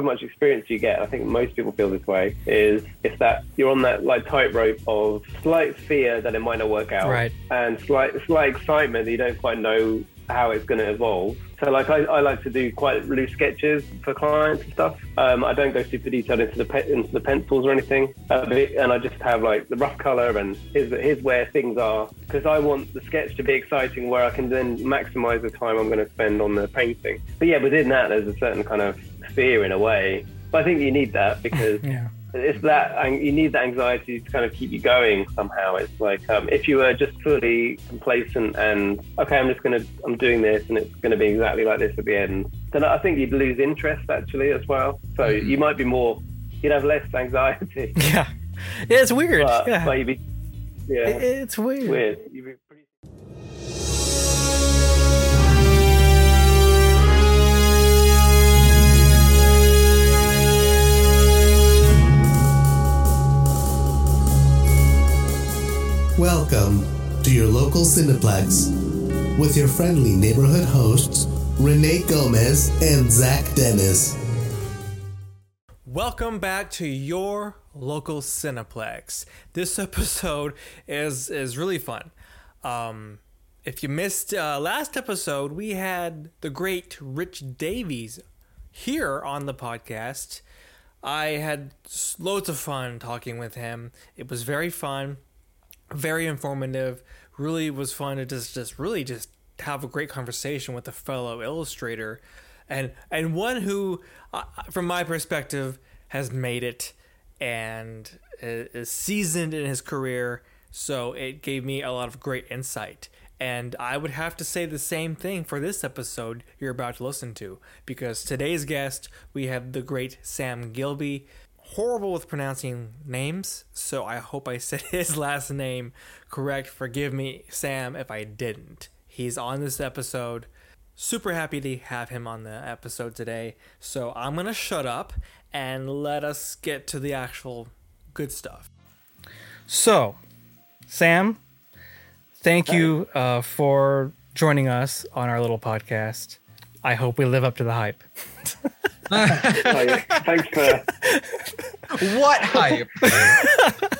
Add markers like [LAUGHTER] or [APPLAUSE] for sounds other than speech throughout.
however much experience you get, I think most people feel this way, is it's that you're on that like tightrope of slight fear that it might not work out, Right. and slight slight excitement that you don't quite know how it's going to evolve. So like I, I like to do quite loose sketches for clients and stuff. Um, I don't go super detailed into the pe- into the pencils or anything, uh, and I just have like the rough color and here's here's where things are because I want the sketch to be exciting where I can then maximize the time I'm going to spend on the painting. But yeah, within that there's a certain kind of fear in a way. But I think you need that because [LAUGHS] Yeah. it's that and you need that anxiety to kind of keep you going somehow it's like um, if you were just fully complacent and okay i'm just gonna i'm doing this and it's gonna be exactly like this at the end then i think you'd lose interest actually as well so you might be more you'd have less anxiety [LAUGHS] Yeah. Yeah, it's weird. but, yeah. but you'd be yeah it's weird. weird you'd be Welcome to your local Cineplex with your friendly neighborhood hosts, René Gomez and Zak Dennis. Welcome back to your local Cineplex. This episode is is really fun. Um, if you missed uh, last episode, we had the great Rich Davies here on the podcast. I had loads of fun talking with him. It was very fun, very informative. Really was fun to just just really just have a great conversation with a fellow illustrator, and and one who, uh, from my perspective, has made it and is seasoned in his career. So it gave me a lot of great insight. And I would have to say the same thing for this episode you're about to listen to, because today's guest, we have the great Sam Gilbey. Horrible with pronouncing names, so I hope I said [LAUGHS] his last name correct. Forgive me, Sam, if I didn't. He's on this episode. Super happy to have him on the episode today. So I'm going to shut up and let us get to the actual good stuff. So, Sam, thank you uh, for joining us on our little podcast. I hope we live up to the hype. [LAUGHS] thanks for What hype? [LAUGHS]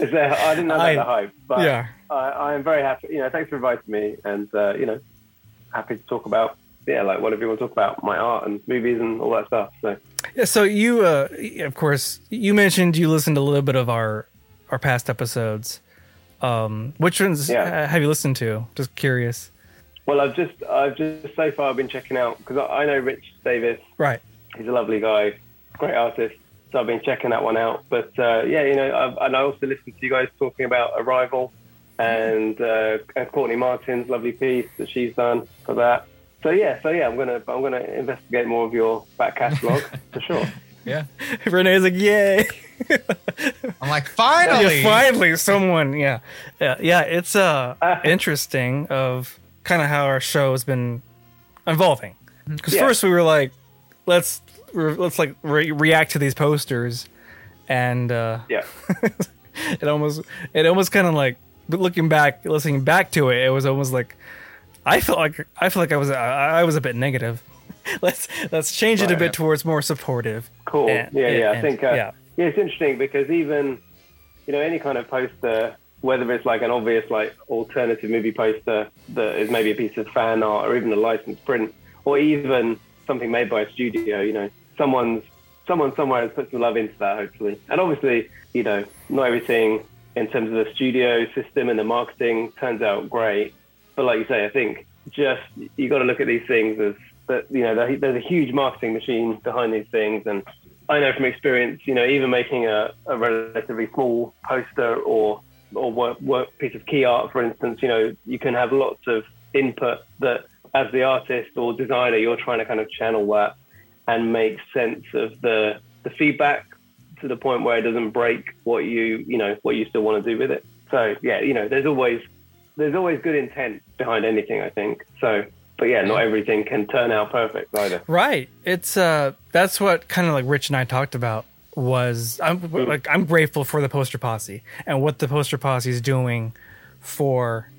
is there, i didn't know about I- the hype but yeah. I, I am very happy you know thanks for inviting me and uh, you know happy to talk about yeah like whatever you want to talk about my art and movies and all that stuff so Yeah, so you, uh, of course, you mentioned you listened to a little bit of our our past episodes. Um, which ones Yeah. uh, have you listened to? Just curious. Well, I've just, I've just so far been checking out because I, I know Rich Davies. Right. He's a lovely guy, great artist. So I've been checking that one out. But uh, yeah, you know, I've, and I also listened to you guys talking about Arrival and, uh, and Courtney Martin's lovely piece that she's done for that. So yeah, so yeah, I'm gonna, I'm gonna investigate more of your back catalogue [LAUGHS] for sure. Yeah. [LAUGHS] René's like, yay! [LAUGHS] I'm like, finally. yeah, finally, someone. Yeah, yeah, yeah. It's uh interesting of kind of how our show has been evolving. Because Yeah. first we were like, let's let's like re- react to these posters, and uh, Yeah, [LAUGHS] it almost it almost kind of like looking back, listening back to it, it was almost like I felt like I feel like I was I, I was a bit negative. [LAUGHS] let's let's change it a bit towards more supportive. cool. And- yeah, yeah. I and- think uh, yeah. yeah. it's interesting because even you know any kind of poster, whether it's like an obvious like alternative movie poster that is maybe a piece of fan art or even a licensed print, or even something made by a studio, you know, someone's someone somewhere has put some love into that, hopefully. And obviously, you know, not everything in terms of the studio system and the marketing turns out great. But like you say, I think just you got to look at these things as that. You know, there's a huge marketing machine behind these things, and I know from experience, you know, even making a, a relatively small poster or or work, work piece of key art, for instance, you know, you can have lots of input that, as the artist or designer, you're trying to kind of channel that and make sense of the the feedback to the point where it doesn't break what you you know what you still want to do with it. So yeah, you know, there's always there's always good intent behind anything. I think so. But yeah, not everything can turn out perfect either. Right. It's uh that's what kind of like Rich and I talked about was I'm like I'm grateful for the poster posse and what the poster posse is doing for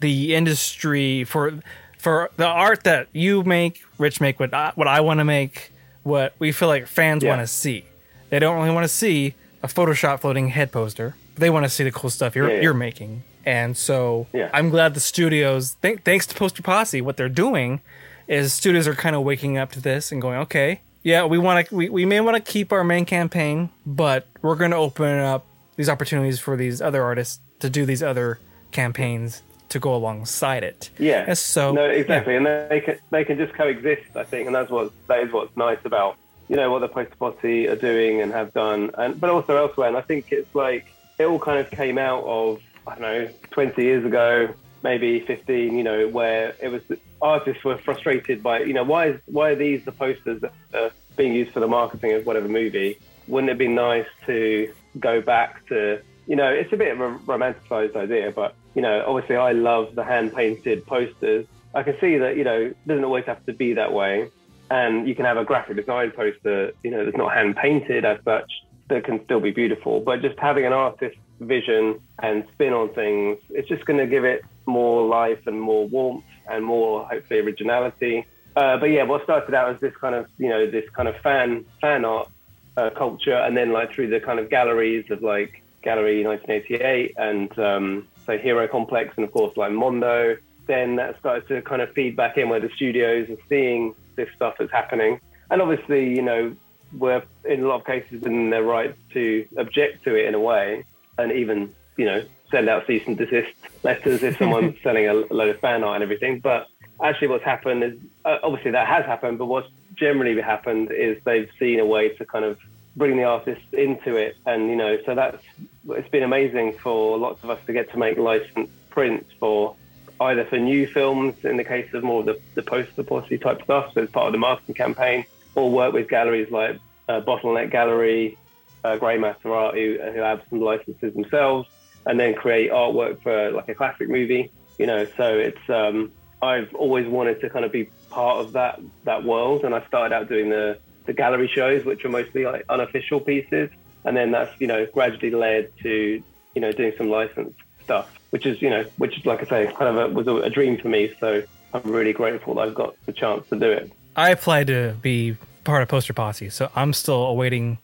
the industry for for the art that you make, Rich make what I, what I want to make, what we feel like fans Yeah. want to see. They don't really want to see a Photoshop floating head poster. They want to see the cool stuff you're Yeah, yeah. you're making. And so. I'm glad the studios, th- thanks to Poster Posse, what they're doing is studios are kind of waking up to this and going, okay, yeah, we want to, we, we may want to keep our main campaign, but we're going to open up these opportunities for these other artists to do these other campaigns to go alongside it. Yeah. And so no, yeah. exactly, and they can they can just coexist. I think, and that's what that is what's nice about you know what the Poster Posse are doing and have done, and but also elsewhere. And I think it's like it all kind of came out of I don't know, 20 years ago, maybe 15. You know, where it was artists were frustrated by you know why is why are these the posters that are being used for the marketing of whatever movie? Wouldn't it be nice to go back to you know, it's a bit of a romanticized idea, but you know, obviously I love the hand painted posters. I can see that, you know, it doesn't always have to be that way. And you can have a graphic design poster, you know, that's not hand painted as such, that can still be beautiful. But just having an artist's vision and spin on things, it's just going to give it more life and more warmth and more, hopefully, originality. Uh, but yeah, what started out as this kind of, you know, this kind of fan fan art uh, culture, and then like through the kind of galleries of like Gallery 1988 and um, so Hero Complex, and of course like Mondo. Then that started to kind of feed back in where the studios are seeing this stuff that's happening, and obviously you know we're in a lot of cases in their right to object to it in a way, and even you know send out cease and desist letters if someone's [LAUGHS] selling a load of fan art and everything. But actually, what's happened is uh, obviously that has happened, but what's generally happened is they've seen a way to kind of bring the artists into it, and you know, so that's it's been amazing for lots of us to get to make licensed prints for either for new films in the case of more of the, the poster posse type stuff, so as part of the marketing campaign, or work with galleries like uh, Bottleneck Gallery, uh, Grey Matter Art, who, who have some licenses themselves, and then create artwork for like a classic movie. You know, so it's um, I've always wanted to kind of be part of that that world, and I started out doing the the gallery shows, which are mostly like unofficial pieces, and then that's you know gradually led to you know doing some licensed stuff, which is you know which is like I say kind of a, was a, a dream for me. So I'm really grateful that I've got the chance to do it. I applied to be part of Poster Posse, so I'm still awaiting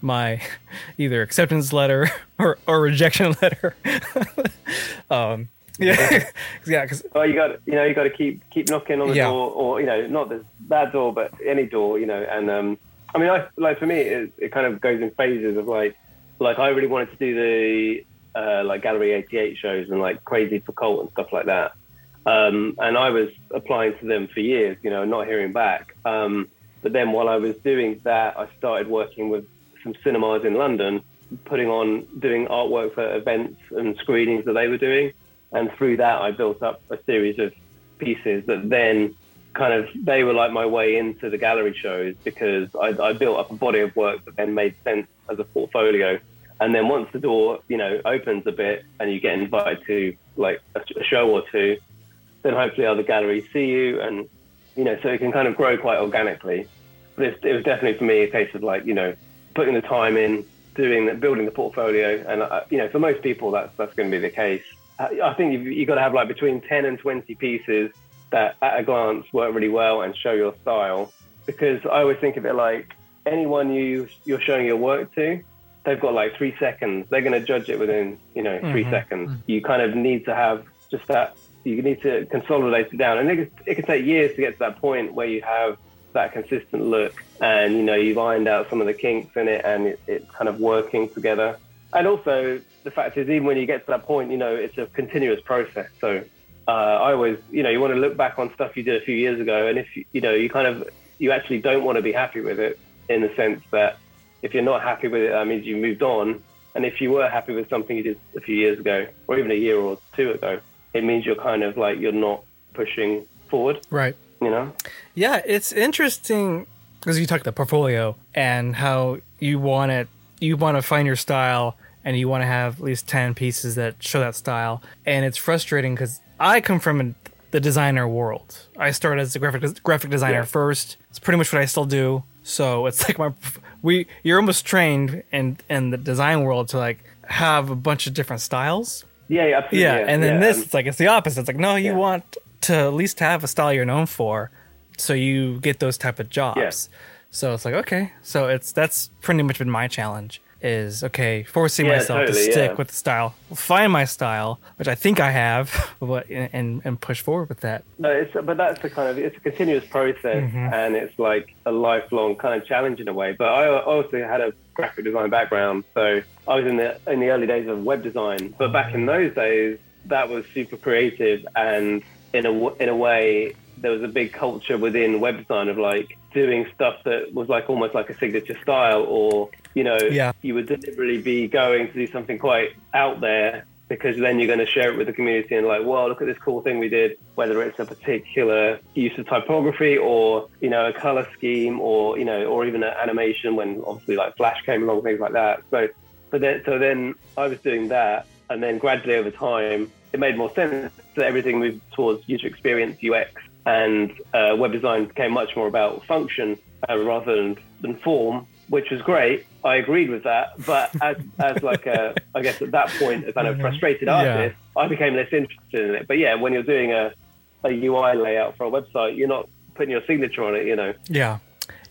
my [LAUGHS] either acceptance letter [LAUGHS] or, or rejection letter. [LAUGHS] um, yeah, yeah, [LAUGHS] because Well, you got you know you got to keep keep knocking on the Yeah. door, or you know not the, that door, but any door, you know. And um, I mean, I, like for me, it, it kind of goes in phases of like like I really wanted to do the uh, like Gallery 88 shows and like Crazy for Cult and stuff like that. Um, and I was applying to them for years, you know, not hearing back. Um, but then while I was doing that, I started working with some cinemas in London, putting on doing artwork for events and screenings that they were doing. And through that, I built up a series of pieces that then kind of they were like my way into the gallery shows because I, I built up a body of work that then made sense as a portfolio. And then once the door, you know, opens a bit and you get invited to like a, a show or two, then hopefully other galleries see you and you know, so it can kind of grow quite organically. But it's, it was definitely for me a case of like, you know, putting the time in, doing building the portfolio, and uh, you know, for most people, that's that's going to be the case. I think you've, you've got to have like between ten and twenty pieces that, at a glance, work really well and show your style. Because I always think of it like anyone you you're showing your work to, they've got like three seconds. They're going to judge it within you know 3 mm-hmm. seconds. Mm-hmm. You kind of need to have just that. You need to consolidate it down, and it, can- it can take years to get to that point where you have that consistent look, and you know you've ironed out some of the kinks in it, and it, it's kind of working together. And also the fact is, even when you get to that point, you know it's a continuous process. So uh, I always, you know, you want to look back on stuff you did a few years ago, and if you, you know you kind of you actually don't want to be happy with it in the sense that if you're not happy with it, that means you moved on. And if you were happy with something you did a few years ago, or even a year or two ago, it means you're kind of like you're not pushing forward. right. You know? Yeah, it's interesting because you talk the portfolio and how you want it. You want to find your style, and you want to have at least ten pieces that show that style. And it's frustrating because I come from a, the designer world. I started as a graphic graphic designer Yeah. first. It's pretty much what I still do. So it's [LAUGHS] like my we you're almost trained in in the design world to like have a bunch of different styles. Yeah, yeah, absolutely. Yeah, and then yeah, this, um, it's like it's the opposite. It's like no, you Yeah. want to at least have a style you're known for, so you get those type of jobs. So it's like okay, so it's that's pretty much been my challenge is okay, forcing Yeah, myself to stick yeah. with the style, find my style, which I think I have, [LAUGHS] but and and push forward with that. No, it's, but that's the kind of it's a continuous process, Mm-hmm. and it's like a lifelong kind of challenge in a way. But I also had a graphic design background, so I was in the in the early days of web design. But back in those days, that was super creative, and in a in a way, there was a big culture within web design of like doing stuff that was like almost like a signature style, or you know, Yeah. you would deliberately be going to do something quite out there because then you're going to share it with the community and like, well, look at this cool thing we did, whether it's a particular use of typography or, you know, a color scheme or, you know, or even an animation when obviously like Flash came along, things like that. So, but then, so then I was doing that and then gradually over time, it made more sense that everything moved towards user experience, UX, and uh, web design became much more about function uh, rather than, than form, which was great. I agreed with that, but as, [LAUGHS] as like a, I guess at that point, a kind of frustrated Yeah. artist, I became less interested in it. But yeah, when you're doing a, a UI layout for a website, you're not putting your signature on it, you know. Yeah,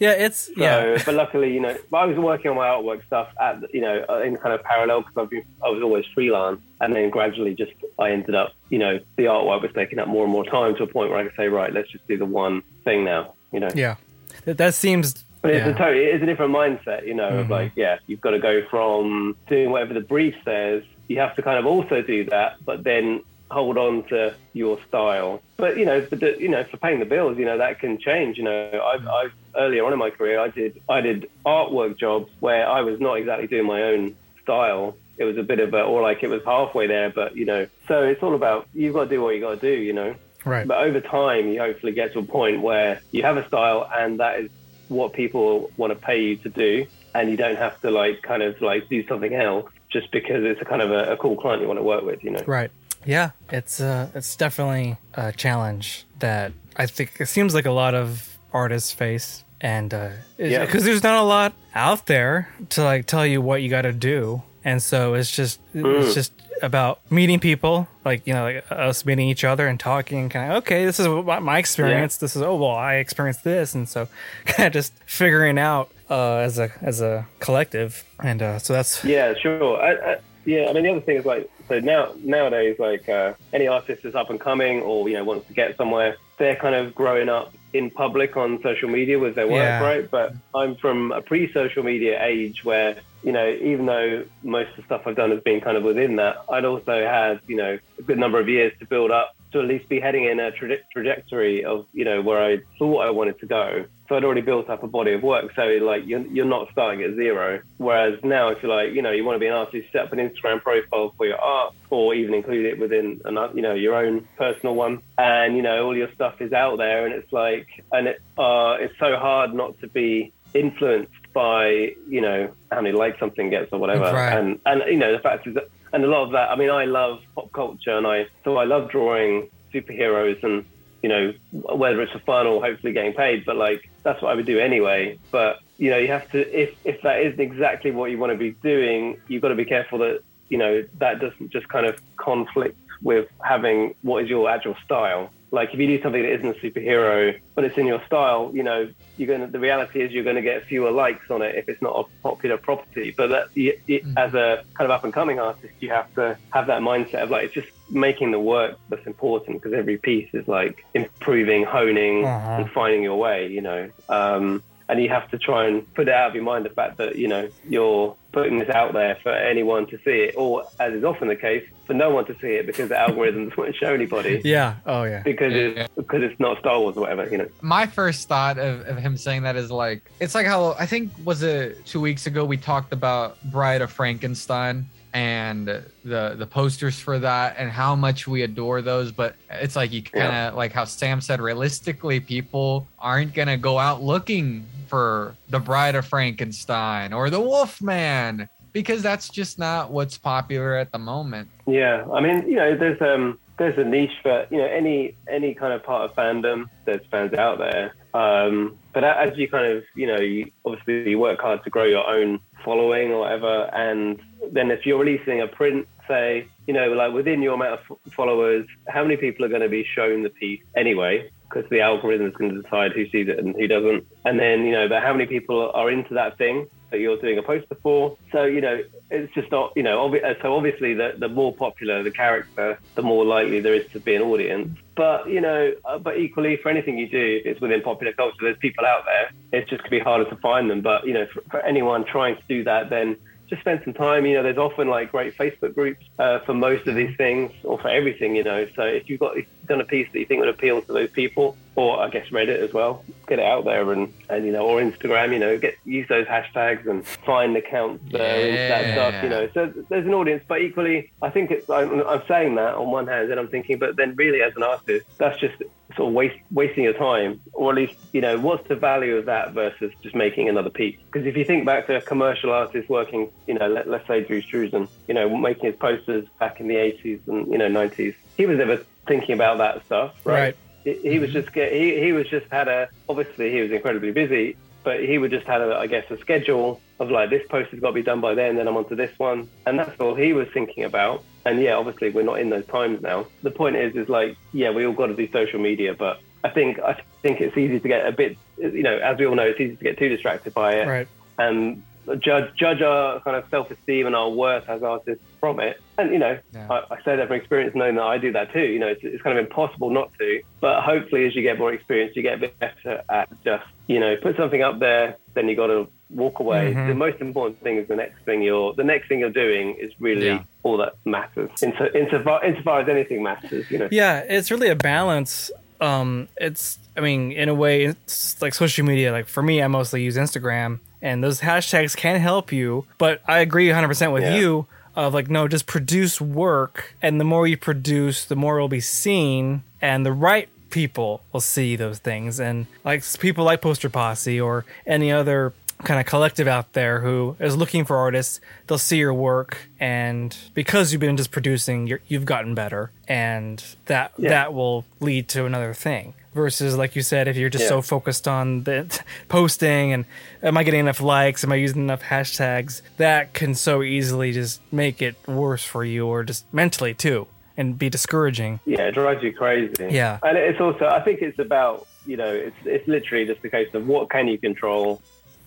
yeah, it's So, yeah, but luckily, you know, I was working on my artwork stuff at, you know, uh, in kind of parallel because I've been, I was always freelance, and then gradually, just I ended up, you know, the artwork was taking up more and more time to a point where I could say, right, let's just do the one thing now, you know. yeah. That, that seems. But it's yeah. a totally, it is a different mindset, you know, of like, yeah, you've got to go from doing whatever the brief says. You have to kind of also do that, but then hold on to your style. But you know, but the, you know, for paying the bills, you know, that can change. You know, I've, I've earlier on in my career, I did, I did artwork jobs where I was not exactly doing my own style. It was a bit of a, or like it was halfway there, but you know, so it's all about you've got to do what you got to do, you know. right. But over time, you hopefully get to a point where you have a style, and that is what people want to pay you to do, and you don't have to like kind of like do something else just because it's a kind of a, a cool client you want to work with, you know. Right. Yeah, it's uh it's definitely a challenge that I think it seems like a lot of artists face and uh Yeah. because there's not a lot out there to like tell you what you got to do. And so it's just Mm. it's just about meeting people, like you know, like us meeting each other and talking. Kind of okay, this is my- experience. This is oh well, I experienced this, and so [LAUGHS] kind of just figuring out uh, as a as a collective. And uh, so that's Yeah, sure. I, I, yeah, I mean the other thing is like so now nowadays like uh, any artist is up and coming or you know wants to get somewhere, they're kind of growing up in public on social media with their work, Yeah. right? But I'm from a pre-social media age where you know even though most of the stuff I've done has been kind of within that, I'd also had you know a good number of years to build up to at least be heading in a traje- trajectory of you know where I thought I wanted to go. So I'd already built up a body of work. So like you're you're not starting at zero. Whereas now, if you're like you know you want to be an artist, set up an Instagram profile for your art, or even include it within an, you know your own personal one, and you know all your stuff is out there, and it's like and it uh, it's so hard not to be influenced by you know how many likes something gets or whatever, Right. and and you know the fact is that and a lot of that. I mean, I love pop culture, and I so I love drawing superheroes and you know, whether it's for fun or hopefully getting paid, but like that's what I would do anyway. But you know, you have to if if that isn't exactly what you want to be doing, you've got to be careful that you know that doesn't just kind of conflict with having what is your actual style. Like if you do something that isn't a superhero, but it's in your style, you know, you're gonna. The reality is you're going to get fewer likes on it if it's not a popular property. But that, you, it, as a kind of up and coming artist, you have to have that mindset of like it's just making the work that's important because every piece is like improving, honing, Uh-huh. and finding your way. You know, um, and you have to try and put it out of your mind the fact that you know you're putting this out there for anyone to see it, or as is often the case, for no one to see it because the algorithms [LAUGHS] won't show anybody yeah. Oh yeah. because Yeah, it's yeah. because it's not Star Wars or whatever. You know. my first thought of, of him saying that is like it's like how I think was it two weeks ago we talked about Bride of Frankenstein and the the posters for that and how much we adore those but it's like you kind of like how Sam said realistically people aren't gonna go out looking for the Bride of Frankenstein or the Wolfman because that's just not what's popular at the moment Yeah, I mean, you know, there's um there's a niche for you know any any kind of part of fandom. There's fans out there, um, but as you kind of you know, you, obviously you work hard to grow your own following or whatever, and then if you're releasing a print, say you know, like within your amount of followers, how many people are going to be shown the piece anyway? because the algorithm is going to decide who sees it and who doesn't. And then, you know, but how many people are into that thing that you're doing a poster for? So, you know, it's just not, you know, obvi- so obviously the, the more popular the character, the more likely there is to be an audience. But, you know, uh, but equally for anything you do, it's within popular culture. There's people out there. It's just to be harder to find them. But, you know, for, for anyone trying to do that, then just spend some time. You know, there's often like great Facebook groups uh, for most of these things or for everything. You know, so if you've got if you've done a piece that you think would appeal to those people, or I guess Reddit as well, get it out there and and you know, or Instagram. You know, get use those hashtags and find accounts that are into that stuff. You know, so there's an audience, but equally, I think it's I'm, I'm saying that on one hand, and I'm thinking, but then really as an artist, that's just sort of waste, wasting your time, or at least, you know, what's the value of that versus just making another piece? Because if you think back to a commercial artist working, you know, let, us say Drew Struzan, you know, making his posters back in the 80s and, you know, 90s, he was never thinking about that stuff, right? Right. He, he was mm-hmm. just get, he, he was just had a obviously he was incredibly busy, but he would just had a, I guess a schedule of like this poster's got to be done by then, then I'm onto this one, and that's all he was thinking about. And yeah, obviously we're not in those times now. The point is, is like yeah, we all got to do social media, but I think I think it's easy to get a bit, you know, as we all know, it's easy to get too distracted by it, Right. and judge judge our kind of self esteem and our worth as artists from it. And you know, Yeah. I, I say that from experience, knowing that I do that too. You know, it's, it's kind of impossible not to. But hopefully, as you get more experience, you get a bit better at just you know put something up there. Then you got to walk away. Mhm. The most important thing is the next thing you're the next thing you're doing is really Yeah. all that matters. Insofar, insofar, insofar as anything matters, you know. Yeah, it's really a balance. Um, it's, I mean, in a way, it's like social media. Like for me, I mostly use Instagram, and those hashtags can help you. But I agree 100% with Yeah. you. Of like, no, just produce work, and the more you produce, the more it will be seen, and the right people will see those things. And like people like Poster Posse or any other kind of collective out there who is looking for artists, they'll see your work, and because you've been just producing, you're, you've gotten better, and that Yeah. that will lead to another thing. Versus, like you said, if you're just Yeah. so focused on the [LAUGHS] posting and am I getting enough likes, am I using enough hashtags, that can so easily just make it worse for you, or just mentally too, and be discouraging. Yeah, it drives you crazy. Yeah. and it's also I think it's about you know it's it's literally just a case of what can you control,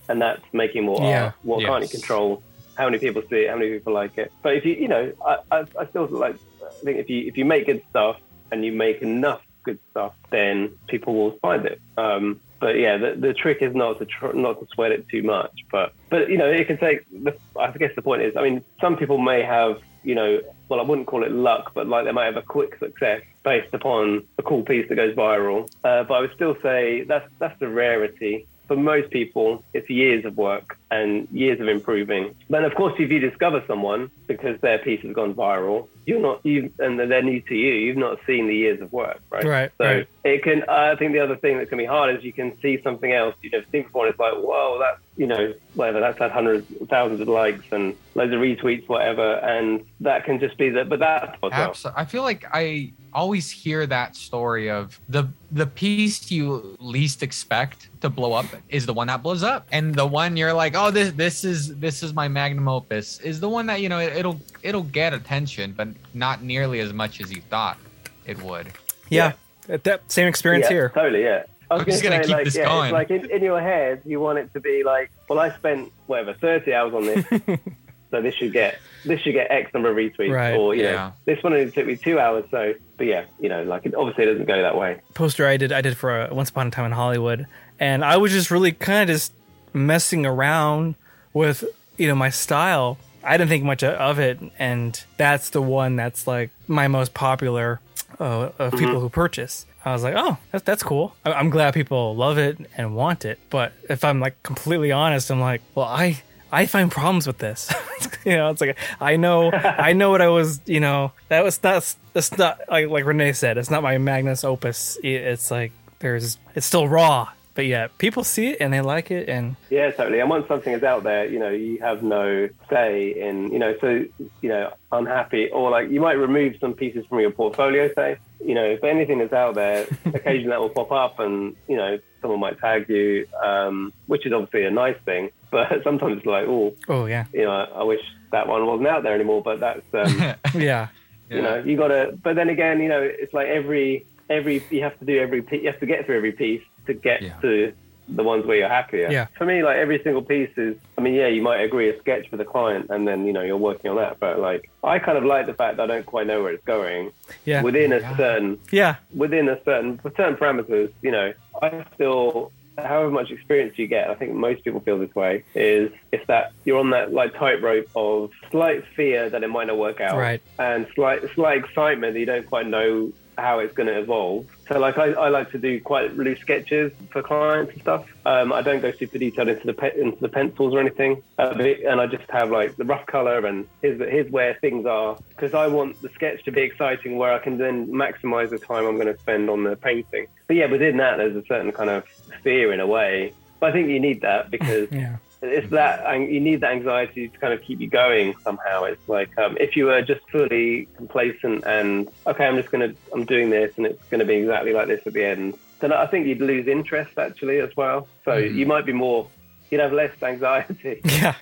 and that's making more Yeah. art. What can't you control? How many people see it? How many people like it? But if you you know I I, I still like I think if you if you make good stuff and you make enough good stuff, then people will find it. Um, but yeah, the, the trick is not to tr- not to sweat it too much. But but you know, it can take. The, I guess the point is, I mean, some people may have you know, well, I wouldn't call it luck, but like they might have a quick success based upon a cool piece that goes viral. Uh, but I would still say that's that's the rarity. For most people, it's years of work and years of improving. Then, of course, if you discover someone because their piece has gone viral, you're not you and they're new to you. You've not seen the years of work, right? Right, So right. it can. I think the other thing that can be hard is you can see something else you've never seen before. And it's like, whoa, that's you know, whatever. That's had hundreds, thousands of likes and loads of retweets, whatever. And that can just be that. But that. what's up. I feel like I always hear that story of the the piece you least expect to blow up is the one that blows up, and the one you're like, oh, Oh, this this is this is my magnum opus is the one that you know it, it'll it'll get attention, but not nearly as much as you thought it would. Yeah, That- that same experience yeah, here. Totally, yeah. I was I'm just gonna, gonna say, keep like, this yeah, going. Like in, in your head, you want it to be like, well, I spent whatever thirty hours on this, [LAUGHS] so this should get this should get X number of retweets, Right. or you Yeah. know, this one only took me two hours. So, but yeah, you know, like it obviously it doesn't go that way. poster I did I did for a Once Upon a Time in Hollywood, and I was just really kind of just messing around with you know my style. I didn't think much of it, and that's the one that's like my most popular uh, of people who purchase. I was like, oh, that's that's cool. I- I'm glad people love it and want it. But if I'm like completely honest, I'm like, well, I I find problems with this. [LAUGHS] you know, it's like I know I know what I was. You know, that was not that's not like like René said. It's not my magnus opus. It's like there's it's still raw, but yeah, people see it and they like it, and Yeah, totally. And once something is out there, you know, you have no say in, you know, so, you know, unhappy or like you might remove some pieces from your portfolio, say, you know, if anything is out there, [LAUGHS] occasionally that will pop up and, you know, someone might tag you, um, which is obviously a nice thing. [LAUGHS] But sometimes it's like, oh, oh yeah, you know, I wish that one wasn't out there anymore. But that's, um, [LAUGHS] yeah, you know, you got to, but then again, you know, it's like every, every you have to do every. You have to get through every piece to get Yeah. to the ones where you're happier. Yeah. For me, like every single piece is. I mean, yeah, you might agree a sketch for the client, and then you know you're working on that. But like, I kind of like the fact that I don't quite know where it's going Yeah. within a Yeah. certain yeah. within a certain certain parameters, you know, I still however much experience you get, I think most people feel this way, is if that you're on that like tightrope of slight fear that it might not work out. Right. And slight slight excitement that you don't quite know how it's going to evolve. So like I, I like to do quite loose sketches for clients and stuff. Um, I don't go super detailed into the pe- into the pencils or anything, uh, and I just have like the rough color and here's here's where things are because I want the sketch to be exciting where I can then maximize the time I'm going to spend on the painting. But yeah, within that there's a certain kind of fear in a way. But I think you need that because [LAUGHS] Yeah. It's that you need that anxiety to kind of keep you going somehow it's like um, if you were just fully complacent and okay i'm just gonna i'm doing this and it's gonna be exactly like this at the end then i think you'd lose interest actually as well so Mm-hmm. you might be more you'd have less anxiety [LAUGHS] Yeah.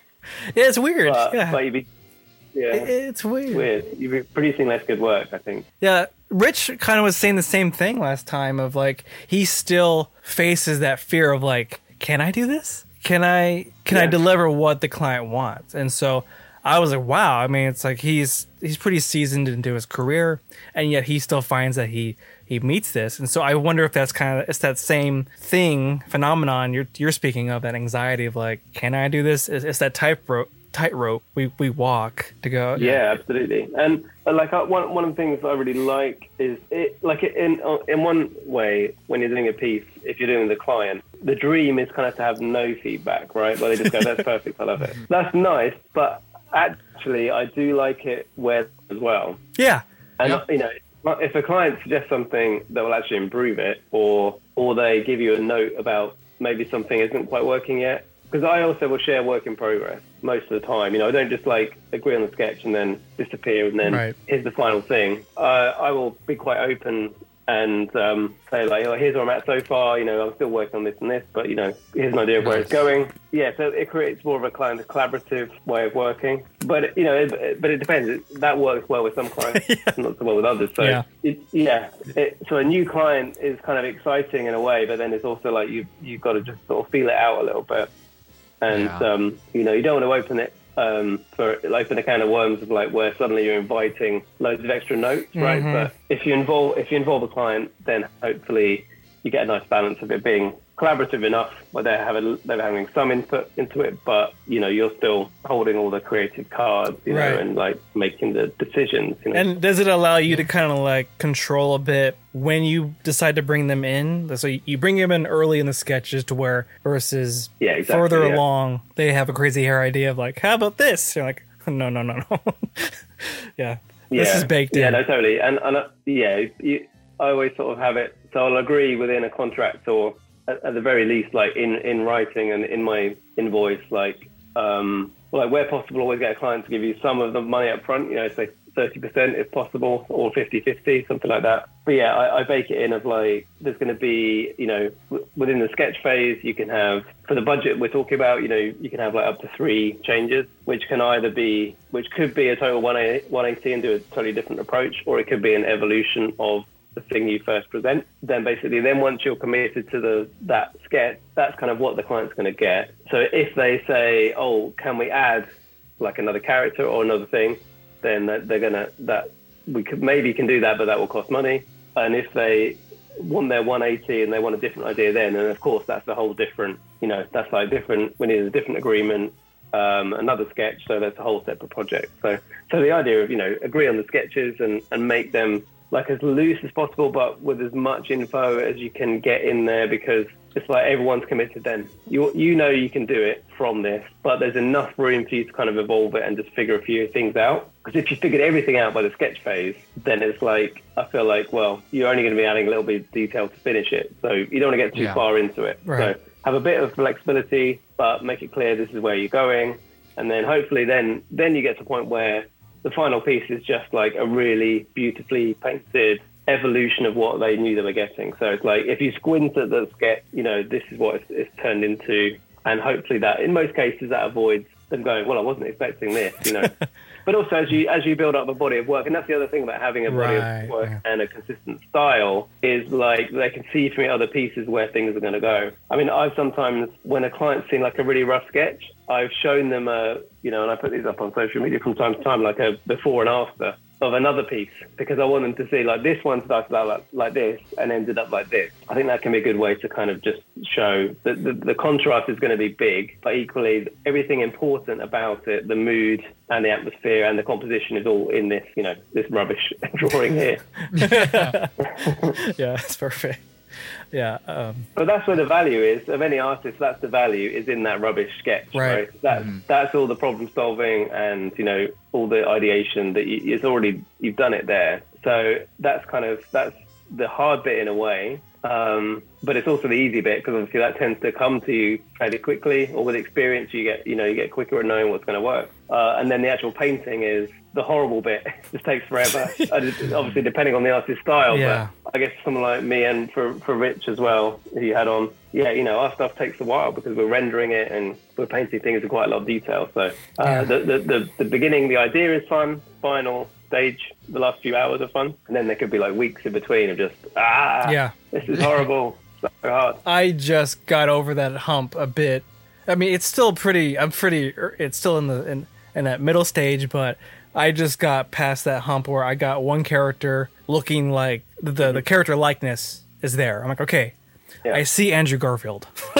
Yeah, it's weird. but, yeah. but you'd be yeah it's weird. weird you'd be producing less good work i think Yeah, Rich kind of was saying the same thing last time of like he still faces that fear of like, can I do this? Can I can I deliver what the client wants? And so I was like, wow. I mean, it's like he's he's pretty seasoned into his career, and yet he still finds that he he meets this. And so I wonder if that's kind of it's that same thing phenomenon you're you're speaking of that anxiety of like, can I do this? It's, it's that tightrope tightrope we we walk to go. Yeah, absolutely. And like uh, one one of the things I really like is it like in in one way when you're doing a piece, if you're doing the client, the dream is kind of to have no feedback, right? Where they just go, "That's [LAUGHS] perfect, I love it." That's nice, but actually, I do like it where as well. yeah. And Yeah. you know, if a client suggests something that will actually improve it, or or they give you a note about maybe something isn't quite working yet, because I also will share work in progress most of the time. You know, I don't just like agree on the sketch and then disappear and then Right. here's the final thing. Uh, I will be quite open and um, say like, oh, here's where I'm at so far. You know, I'm still working on this and this, but you know, here's an idea of where it's going. Yeah, so it creates more of a kind of collaborative way of working. But you know, it, but it depends. It, that works well with some clients, [LAUGHS] not so well with others. So Yeah. it, yeah, it, so a new client is kind of exciting in a way, but then it's also like you you've got to just sort of feel it out a little bit, and Yeah. um, you know, you don't want to open it. Um, for like open a can of worms of like where suddenly you're inviting loads of extra notes, right? Mhm. But if you involve if you involve a client, then hopefully you get a nice balance of it being collaborative enough where they're having they're having some input into it, but you know you're still holding all the creative cards, you know, and like making the decisions. You know? And does it allow you to kind of like control a bit when you decide to bring them in? So you bring them in early in the sketches to where versus Yeah, exactly, further yeah. along they have a crazy hair idea of like, how about this? You're like, no, no, no, no. [LAUGHS] yeah. This is baked yeah, in. no, totally. And, and uh, yeah, you, I always sort of have it. So I'll agree within a contract, or at, at the very least, like in in writing and in my invoice, like um, like where possible, always get a client to give you some of the money up front. You know, say thirty percent if possible, or 50-50, something like that. But yeah, I, I bake it in of like there's going to be, you know, w- within the sketch phase, you can have for the budget we're talking about. You know, you can have like up to three changes, which can either be, which could be a total 180 180 and do a totally different approach, or it could be an evolution of the thing you first present. Then basically, then once you're committed to the that sketch, that's kind of what the client's going to get. So if they say, "Oh, can we add like another character or another thing?" then they're gonna that we could maybe can do that, but that will cost money. And if they want their 180 and they want a different idea, then and of course that's a whole different, you know, that's like different. We need a different agreement, um, another sketch, so that's a whole separate project. So so the idea of you know agree on the sketches and and make them like as loose as possible, but with as much info as you can get in there because it's like everyone's committed then. You you know you can do it from this, but there's enough room for you to kind of evolve it and just figure a few things out. Because if you figured everything out by the sketch phase, then it's like I feel like well you're only going to be adding a little bit of detail to finish it, so you don't want to get too Yeah. far into it. Right. So have a bit of flexibility, but make it clear this is where you're going, and then hopefully then then you get to a point where the final piece is just like a really beautifully painted evolution of what they knew they were getting. So it's like if you squint at the sketch, you know, this is what it's, it's turned into, and hopefully that in most cases that avoids them going, well, I wasn't expecting this, you know. [LAUGHS] but also as you as you build up a body of work, and that's the other thing about having a body Right, of work yeah. and a consistent style is like they can see from other pieces where things are going to go. I mean, I've sometimes when a client's seen like a really rough sketch, I've shown them a you know, and I put these up on social media from time to time, like a before and after of another piece because I want them to see like this one started out like, like this and ended up like this. I think that can be a good way to kind of just show that the, the contrast is going to be big, but equally everything important about it, the mood and the atmosphere and the composition is all in this, you know, this rubbish [LAUGHS] drawing here. [LAUGHS] yeah, [LAUGHS] it's perfect. [LAUGHS] Yeah, um, But that's where the value is of any artist. That's the value is in that rubbish sketch, Right. right? That's that's all the problem solving and you know all the ideation that you, it's already you've done it there. So that's kind of that's the hard bit in a way. Um, but it's also the easy bit because obviously that tends to come to you fairly quickly, or with experience you get you know you get quicker at knowing what's going to work. Uh, and then the actual painting is the horrible bit. [LAUGHS] It just takes forever. [LAUGHS] It's obviously depending on the artist's style, Yeah. but I guess someone like me and for, for Rich as well, he had on, yeah, you know, our stuff takes a while because we're rendering it and we're painting things in quite a lot of detail. So uh, Yeah. the, the, the, the beginning, the idea is fun, final stage, the last few hours are fun. And then there could be like weeks in between of just, ah, Yeah. this is horrible. [LAUGHS] so hard. I just got over that hump a bit. I mean, it's still pretty. I'm pretty. er, It's still in the in, in that middle stage, but I just got past that hump where I got one character looking like the the character likeness is there. I'm like, okay, Yeah. I see Andrew Garfield. [LAUGHS]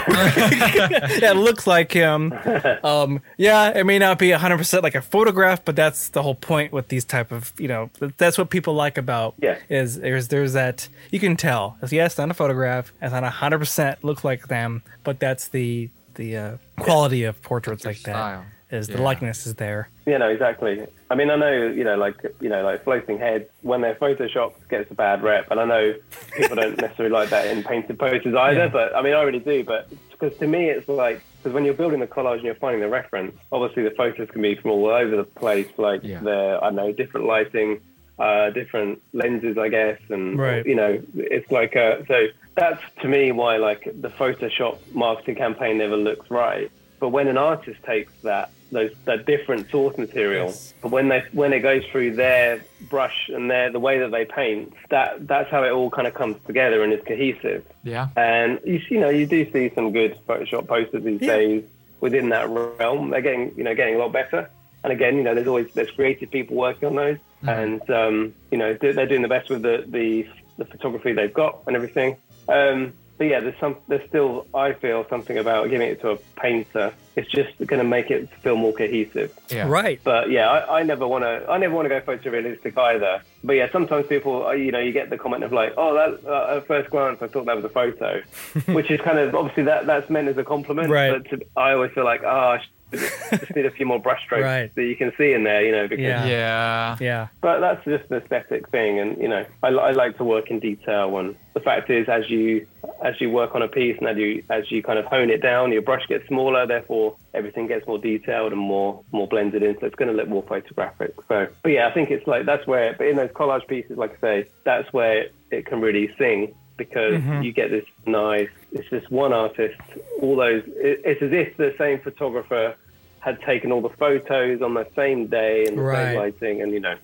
yeah, it looks like him. [LAUGHS] Um, yeah, it may not be 100% like a photograph, but that's the whole point with these type of, you know, that's what people like about Yeah. is there's there's that you can tell. It's, yes, not a photograph. It's not 100% look like them, but that's the the uh, quality of portraits like style. that is the Yeah. likeness is there. You know, exactly. I mean, I know, you know, like, you know, like floating heads, when they're photoshopped, gets a bad rep. And I know people don't [LAUGHS] necessarily like that in painted posters either, but I mean, I really do. But because to me, it's like, because when you're building the collage and you're finding the reference, obviously the photos can be from all over the place, like Yeah. the, I don't know, different lighting, uh, different lenses, I guess. And, Right. you know, it's like, uh, so that's to me why, like, the Photoshop marketing campaign never looks right. But when an artist takes that, those that different source material, Yes. but when they when it goes through their brush and their the way that they paint, that that's how it all kind of comes together and is cohesive. Yeah. And you you know you do see some good Photoshop posters these Yeah. days within that realm. They're getting you know getting a lot better. And again, you know, there's always there's creative people working on those, and um, you know they're doing the best with the the, the photography they've got and everything. Um, but yeah, there's some there's still I feel something about giving it to a painter. It's just going to make it feel more cohesive. Yeah. Right. But yeah, I, I never want to. I never want to go photorealistic either. But yeah, sometimes people, uh, you know, you get the comment of like, "Oh, that uh, at first glance, I thought that was a photo," [LAUGHS] which is kind of obviously that that's meant as a compliment. Right. But to, I always feel like, oh, I should just need a few more brushstrokes Right. that you can see in there, you know. Because, Yeah. Yeah. Yeah. But that's just an aesthetic thing, and you know, I, I like to work in detail. And the fact is, as you as you work on a piece and as you as you kind of hone it down, your brush gets smaller. Therefore, everything gets more detailed and more more blended in. So it's going to look more photographic. So, but yeah, I think it's like that's where. But in those collage pieces, like I say, that's where it can really sing because mm-hmm. you get this nice. It's just one artist. All those. It, it's as if the same photographer had taken all the photos on the same day and the Right. same lighting, and you know,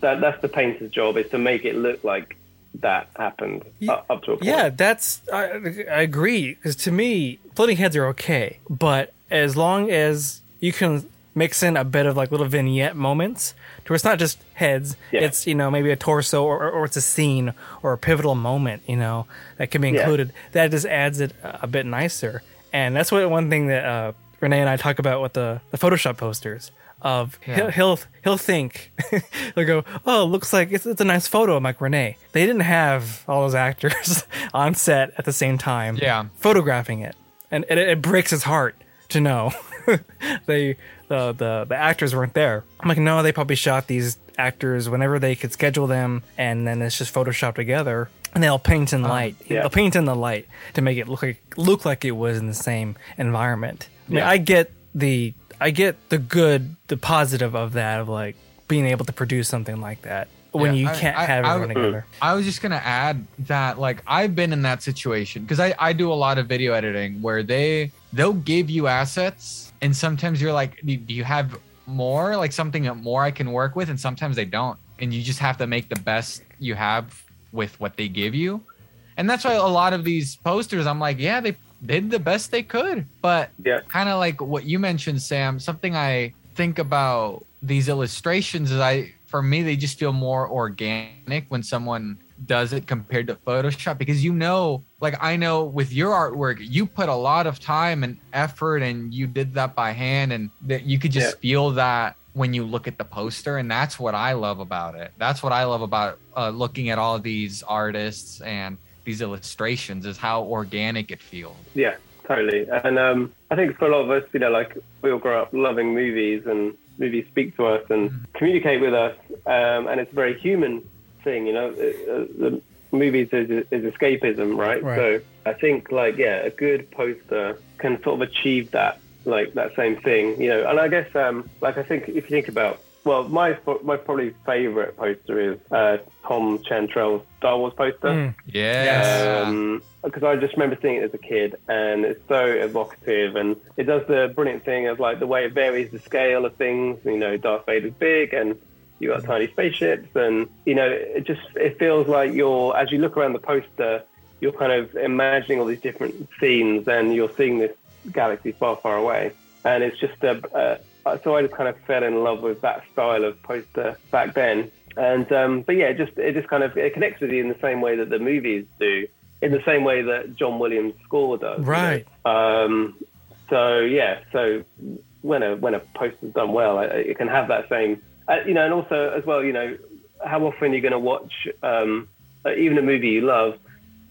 that that's the painter's job is to make it look like that happened up, up to a point. Yeah, that's I, I agree because to me, floating heads are okay, but as long as you can mix in a bit of like little vignette moments, to where it's not just heads, Yeah. it's you know maybe a torso or, or it's a scene or a pivotal moment, you know that can be Yeah. included. That just adds it a bit nicer, and that's what one thing that uh, René and I talk about with the the Photoshop posters. Of Yeah. he'll, he'll he'll think [LAUGHS] he'll go oh it looks like it's, it's a nice photo I'm like René they didn't have all those actors [LAUGHS] on set at the same time Yeah. photographing it and it, it breaks his heart to know [LAUGHS] [LAUGHS] they the, the the actors weren't there. I'm like no they probably shot these actors whenever they could schedule them and then it's just photoshopped together. And they'll paint in uh-huh. light. Yeah. they'll paint in the light to make it look like look like it was in the same environment. I mean Yeah. I get the I get the good the positive of that of like being able to produce something like that when Yeah, you I- can't I- have I- everyone together I was just gonna add that like I've been in that situation because I, I do a lot of video editing where they they'll give you assets and sometimes you're like, do you have more, like something that more I can work with, and sometimes they don't, and you just have to make the best you have with what they give you, and that's why a lot of these posters, I'm like, yeah, they did the best they could, but Yeah. kind of like what you mentioned, Sam. Something I think about these illustrations is I, for me, they just feel more organic when someone does it compared to Photoshop because you know, like I know with your artwork, you put a lot of time and effort and you did that by hand and that you could just feel that when you look at the poster and that's what I love about it. That's what I love about uh, looking at all these artists and these illustrations is how organic it feels. Yeah, totally. And um, I think for a lot of us, you know, like we all grow up loving movies and movies speak to us and communicate with us. Um, and it's very human thing, you know, uh, the movies is, is escapism, right? Right. So I think like, yeah, a good poster can sort of achieve that, like that same thing, you know, and I guess, um, like, I think if you think about, well, my, my probably favorite poster is, uh, Tom Chantrell's Star Wars poster Mm. Yeah. um, because I just remember seeing it as a kid, and it's so evocative, and it does the brilliant thing of like the way it varies the scale of things. You know, Darth Vader's big, and you got tiny spaceships, and you know, it just it feels like you're as you look around the poster, you're kind of imagining all these different scenes, and you're seeing this galaxy far, far away, and it's just a. a so I just kind of fell in love with that style of poster back then. And um, but yeah, it just it just kind of it connects with you in the same way that the movies do, in the same way that John Williams' score does. you know. Right. Um, so yeah, so when a when a poster's done well, it can have that same, uh, you know, and also as well, you know, how often you're going to watch um, uh, even a movie you love,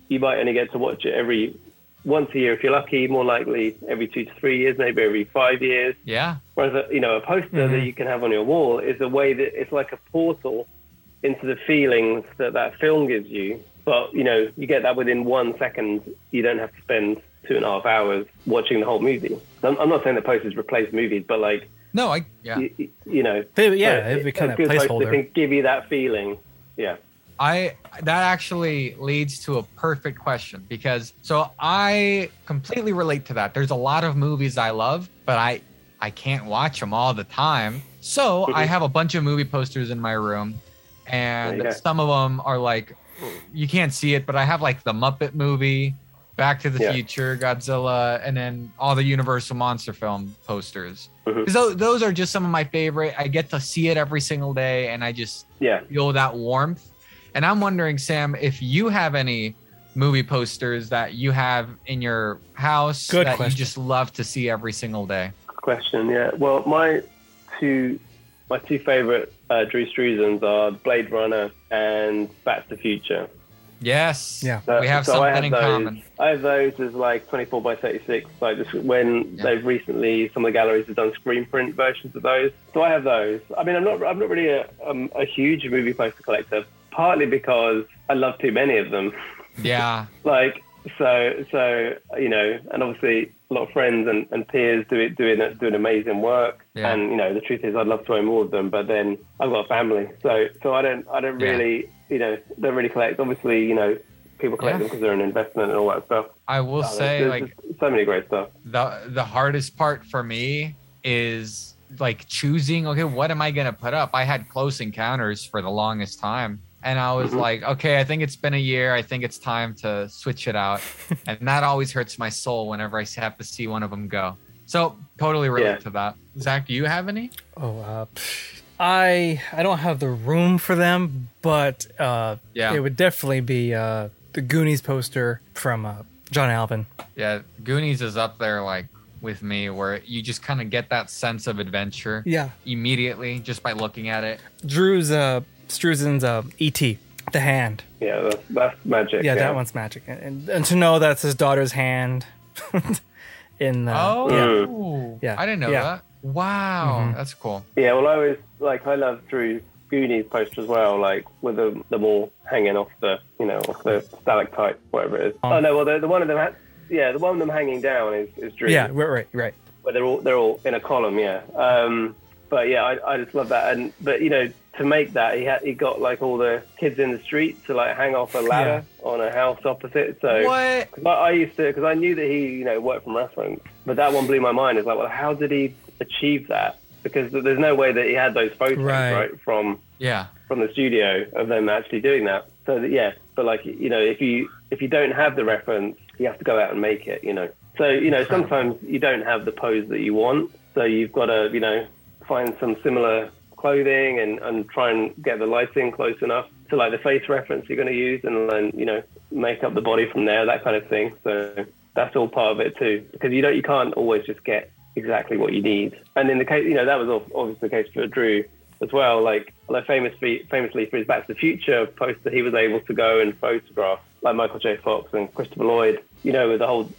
you might only get to watch it every once a year if you're lucky. More likely every two to three years, maybe every five years. Yeah. Whereas, a, you know, a poster Mm-hmm. that you can have on your wall is a way that it's like a portal into the feelings that that film gives you. But, you know, you get that within one second. You don't have to spend two and a half hours watching the whole movie. I'm, I'm not saying that posters replace movies, but like, No, I yeah. you, you know, They- yeah, a- it'd be kind a of good poster placeholder. can give you that feeling. Yeah. I that actually leads to a perfect question because so I completely relate to that. There's a lot of movies I love, but I I can't watch them all the time. So I Mhm. have a bunch of movie posters in my room, and some of them are like you can't see it, but I have like the Muppet movie, Back to the Yeah. Future, Godzilla, and then all the Universal monster film posters. Because those, those are just some of my favorite. I get to see it every single day, and I just Yeah. feel that warmth. And I'm wondering, Sam, if you have any movie posters that you have in your house Good that question. you just love to see every single day. question. Yeah. Well, my two my two favorite uh, Drew Struzans are Blade Runner and Back to the Future. Yes. Yeah. So- we have so I something in those, common. I have those as like 24 by 36. Like just when Yeah. they've recently, some of the galleries have done screen print versions of those. So I have those. I mean, I'm not, I'm not really a, um, a huge movie poster collector. Partly because I love too many of them. Yeah. [LAUGHS] like so, so you know, and obviously a lot of friends and, and peers do it, doing doing amazing work. Yeah. And you know, the truth is, I'd love to own more of them, but then I've got a family, so so I don't I don't Yeah. Really you know don't really collect. Obviously, you know, people collect Yeah. them because they're an investment and all that stuff. I will Uh, say, there's like, so many great stuff. the the hardest part for me is like choosing okay what am i gonna put up i had close encounters for the longest time and i was Mhm. like okay i think it's been a year i think it's time to switch it out [LAUGHS] and that always hurts my soul whenever i have to see one of them go so totally relate Yeah. to that Zak do you have any Oh, uh, pff, I I don't have the room for them, but uh, Yeah. it would definitely be uh, the Goonies poster from uh, John Alvin. yeah goonies is up there like with me where you just kind of get that sense of adventure Yeah, immediately just by looking at it Drew's uh, Struzan's uh, E.T. The hand. Yeah, that's, that's magic. Yeah, that one's magic, and, and to know that's his daughter's hand. [LAUGHS] in the oh yeah. Yeah. i didn't know Yeah. that wow Mhm. that's cool Yeah, well, I was like, I love Drew Goonies poster as well, like with them, them all hanging off the, you know, off the stalactite, whatever it is. Um, oh no, well, the, the one of them, ha- yeah, the one of them hanging down is, is Drew. yeah, right, right, right. where they're all they're all in a column, yeah. Um, but yeah, I, I just love that, and but you know, to make that, he had he got like all the kids in the street to like hang off a ladder on a house opposite. So What? 'cause I, I used to because I knew that he you know worked from restaurants, but that one blew my mind. It's like, well, how did he achieve that? Because there's no way that he had those photos Right. right, from Yeah. from the studio of them actually doing that. So that, yeah, but like you know, if you if you don't have the reference, you have to go out and make it. You know, so you know sometimes you don't have the pose that you want, so you've got to you know find some similar clothing and and try and get the lighting close enough to like the face reference you're going to use, and then you know make up the body from there, that kind of thing. So that's all part of it too, because you don't you can't always just get exactly what you need. And in the case, you know, that was obviously the case for Drew as well. Like, like famously, famously for his Back to the Future poster, he was able to go and photograph like Michael J. Fox and Christopher Lloyd. You know, with the whole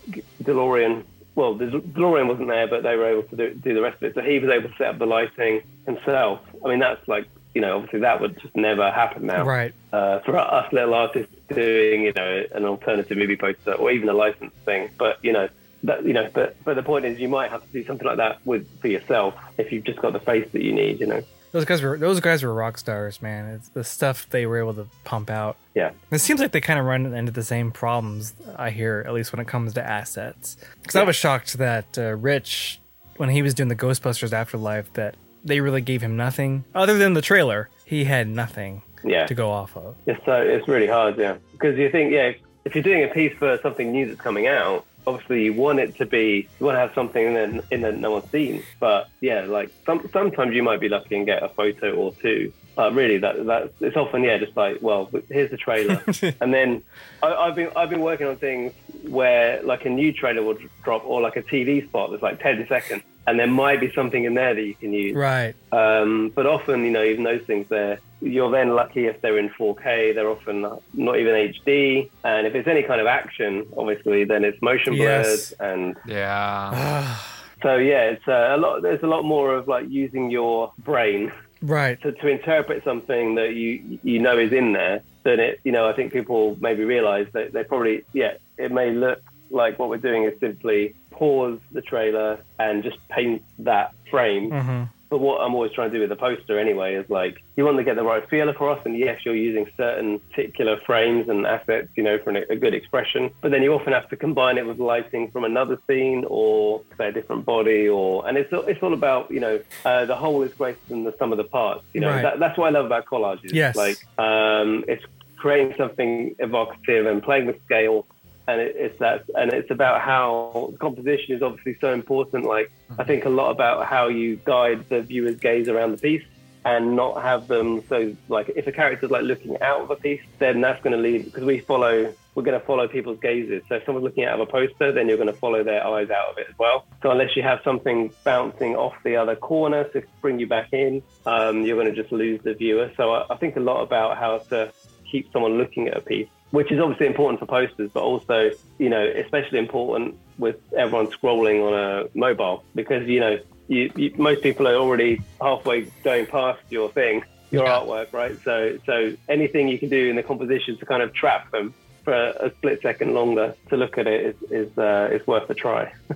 DeLorean. Well, the DeLorean wasn't there, but they were able to do, do the rest of it. So he was able to set up the lighting himself. I mean, that's like, you know, obviously that would just never happen now Right. uh, for us little artists doing, you know, an alternative movie poster or even a license thing. But you know, that you know, but but the point is, you might have to do something like that with for yourself if you've just got the face that you need. You know, Those guys were those guys were rock stars, man. It's the stuff they were able to pump out. yeah, It seems like they kind of run into the same problems I hear, at least when it comes to assets. Because I was shocked that uh, Rich, when he was doing the Ghostbusters Afterlife, that they really gave him nothing other than the trailer. He had nothing yeah. to go off of. It's so it's really hard, yeah, because you think, yeah, if you're doing a piece for something new that's coming out. Obviously, you want it to be, you want to have something in that, in that no one's seen. But yeah, like some, sometimes you might be lucky and get a photo or two. But really, that that it's often yeah, just like well, here's the trailer, [LAUGHS] and then I, I've been I've been working on things where like a new trailer will drop or like a TV spot that's like ten seconds, and there might be something in there that you can use. Right. Um, but often, you know, even those things, they're, you're then lucky if they're in 4K. They're often not even HD. And if it's any kind of action, obviously, then it's motion blurred. Yes. And Yeah. so, yeah, it's uh, a lot. There's a lot more of like using your brain Right. to, to interpret something that you you know is in there. Than it, you know, I think people maybe realise that they probably, yeah, it may look like what we're doing is simply pause the trailer and just paint that frame. hmm But what I'm always trying to do with the poster anyway is like you want to get the right feel across, and yes, you're using certain particular frames and assets, you know, for an, a good expression. But then you often have to combine it with lighting from another scene or say a different body, or and it's it's all about you know uh, the whole is greater than the sum of the parts. You know, Right. that, that's what I love about collages. Yes. like um, it's creating something evocative and playing with scale and it, it's that and it's about how composition is obviously so important. Like i think a lot about how you guide the viewer's gaze around the piece and not have them so like if a character's like looking out of a piece then that's going to lead because we follow we're going to follow people's gazes. So if someone's looking out of a poster then you're going to follow their eyes out of it as well. So unless you have something bouncing off the other corner to bring you back in um, you're going to just lose the viewer. So I, I think a lot about how to keep someone looking at a piece, which is obviously important for posters, but also, you know, especially important with everyone scrolling on a mobile because, you know, you, you, most people are already halfway going past your thing, your Yeah. artwork, right? So, so anything you can do in the composition to kind of trap them for a, a split second longer to look at it is is, uh, is worth a try. [LAUGHS]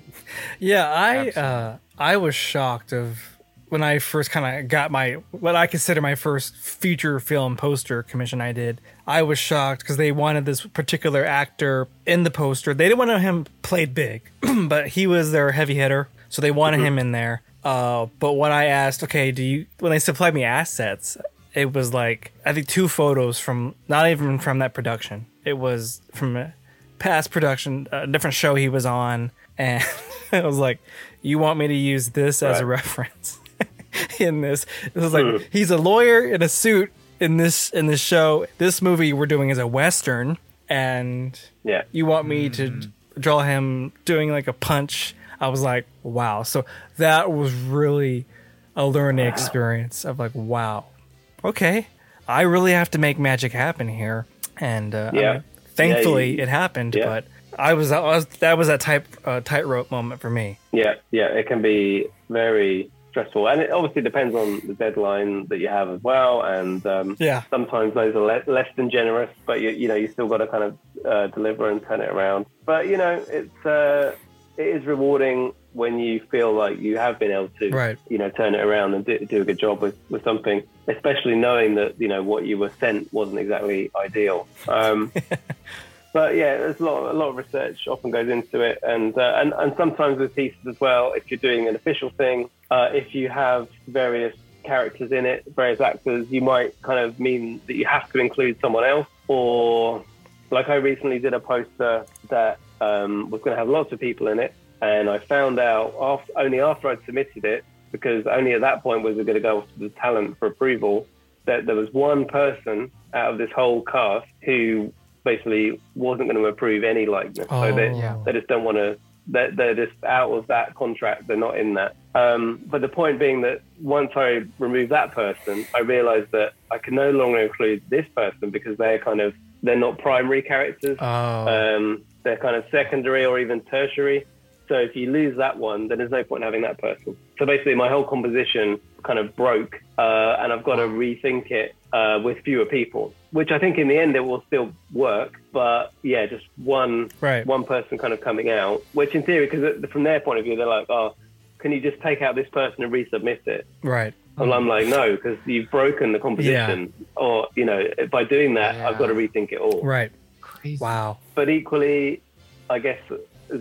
Yeah, I uh, I was shocked of when I first kind of got my what I consider my first feature film poster commission I did. I was shocked because they wanted this particular actor in the poster. They didn't want him played big, [CLEARS THROAT] but he was their heavy hitter, so they wanted him in there. Uh, but when I asked, okay, do you when they supplied me assets, it was like I think two photos from not even from that production. It was from a past production, a different show he was on, and [LAUGHS] I was like, "You want me to use this as a reference [LAUGHS] in this?" It was like he's a lawyer in a suit in this in this show. This movie we're doing is a western, and yeah. you want me to draw him doing like a punch. I was like, wow. So that was really a learning experience of like, wow, okay, I really have to make magic happen here. And uh, I Yeah. mean, thankfully Yeah, you- it happened, yeah. but I was, I was that was that type uh, tightrope moment for me. Yeah, yeah, it can be very stressful, and it obviously depends on the deadline that you have as well. And um, Yeah. sometimes those are le- less than generous, but you, you know you still got to kind of uh, deliver and turn it around. But you know it's uh, it is rewarding when you feel like you have been able to, Right. you know, turn it around and do, do a good job with, with something, especially knowing that, you know, what you were sent wasn't exactly ideal. Um, [LAUGHS] but yeah, there's a lot, a lot of research often goes into it, and uh, and and sometimes with pieces as well. If you're doing an official thing, uh, if you have various characters in it, various actors, you might kind of mean that you have to include someone else, or like I recently did a poster that um, was going to have lots of people in it, and I found out after, only after I'd submitted it, because only at that point was it going to go to the talent for approval, that there was one person out of this whole cast who basically wasn't going to approve any likeness. Oh. So they, Yeah. they just don't want to. They're, they're just out of that contract. They're not in that. Um, but the point being that once I removed that person, I realised that I can no longer include this person because they're kind of they're not primary characters. Oh, Um, they're kind of secondary or even tertiary. So if you lose that one, then there's no point in having that person. So basically, my whole composition kind of broke, uh, and I've got to rethink it uh, with fewer people. Which I think in the end it will still work, but yeah, just one Right. one person kind of coming out. Which in theory, because from their point of view, they're like, oh, can you just take out this person and resubmit it? right. And I'm like, no, because you've broken the composition, or you know, by doing that, I've got to rethink it all Right. Crazy. Wow. but equally, I guess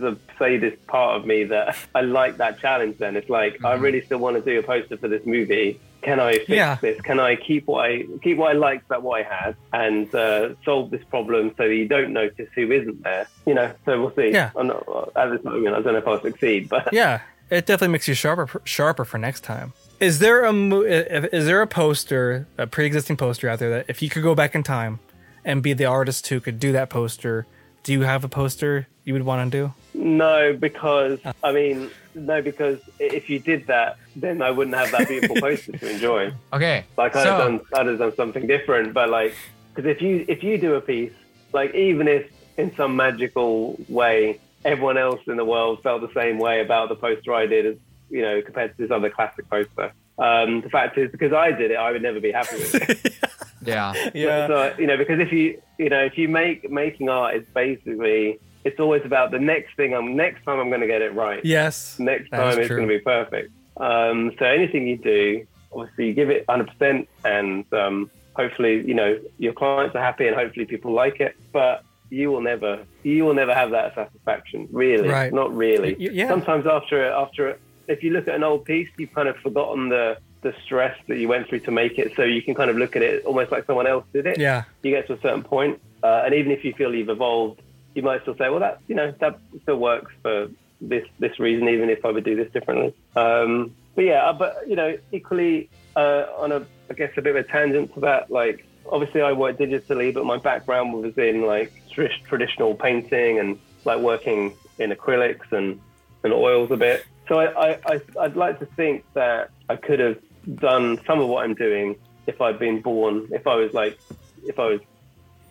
there's a sadist part of me that I like that challenge. Then it's like I really still want to do a poster for this movie. Can I fix Yeah. this? Can I keep what I keep what I liked about what I had and uh, solve this problem so you don't notice who isn't there? You know. So we'll see. Yeah. I'm not, at this moment, I don't know if I'll succeed, but Yeah, it definitely makes you sharper sharper for next time. Is there a is there a poster, a pre-existing poster out there that if you could go back in time and be the artist who could do that poster, do you have a poster you would want to do? no, because I mean, no, because if you did that, then I wouldn't have that beautiful [LAUGHS] poster to enjoy. Okay. Like I'd so, have done, I'd have done something different. But like, because if you if you do a piece, like even if in some magical way everyone else in the world felt the same way about the poster I did as you know compared to this other classic poster. Um, the fact is, because I did it, I would never be happy with it. [LAUGHS] yeah. Yeah. So you know, because if you you know if you make making art is basically it's always about the next thing. I'm next time I'm going to get it right Yes. next time it's true. going to be perfect. Um, so anything you do, obviously, you give it 100%, and um, hopefully, you know, your clients are happy, and hopefully, people like it. But you will never, you will never have that satisfaction. Really, Right. not really. Y- yeah. Sometimes after, after, if you look at an old piece, you've kind of forgotten the the stress that you went through to make it. So you can kind of look at it almost like someone else did it Yeah. you get to a certain point, uh, and even if you feel you've evolved, you might still say, well, that you know that still works for this this reason, even if I would do this differently. Um, but yeah, uh, but you know, equally uh, on a I guess a bit of a tangent to that, like obviously I work digitally, but my background was in like tr- traditional painting and like working in acrylics and and oils a bit. So I, I, I I'd like to think that I could have done some of what I'm doing if I'd been born, if I was like, if I was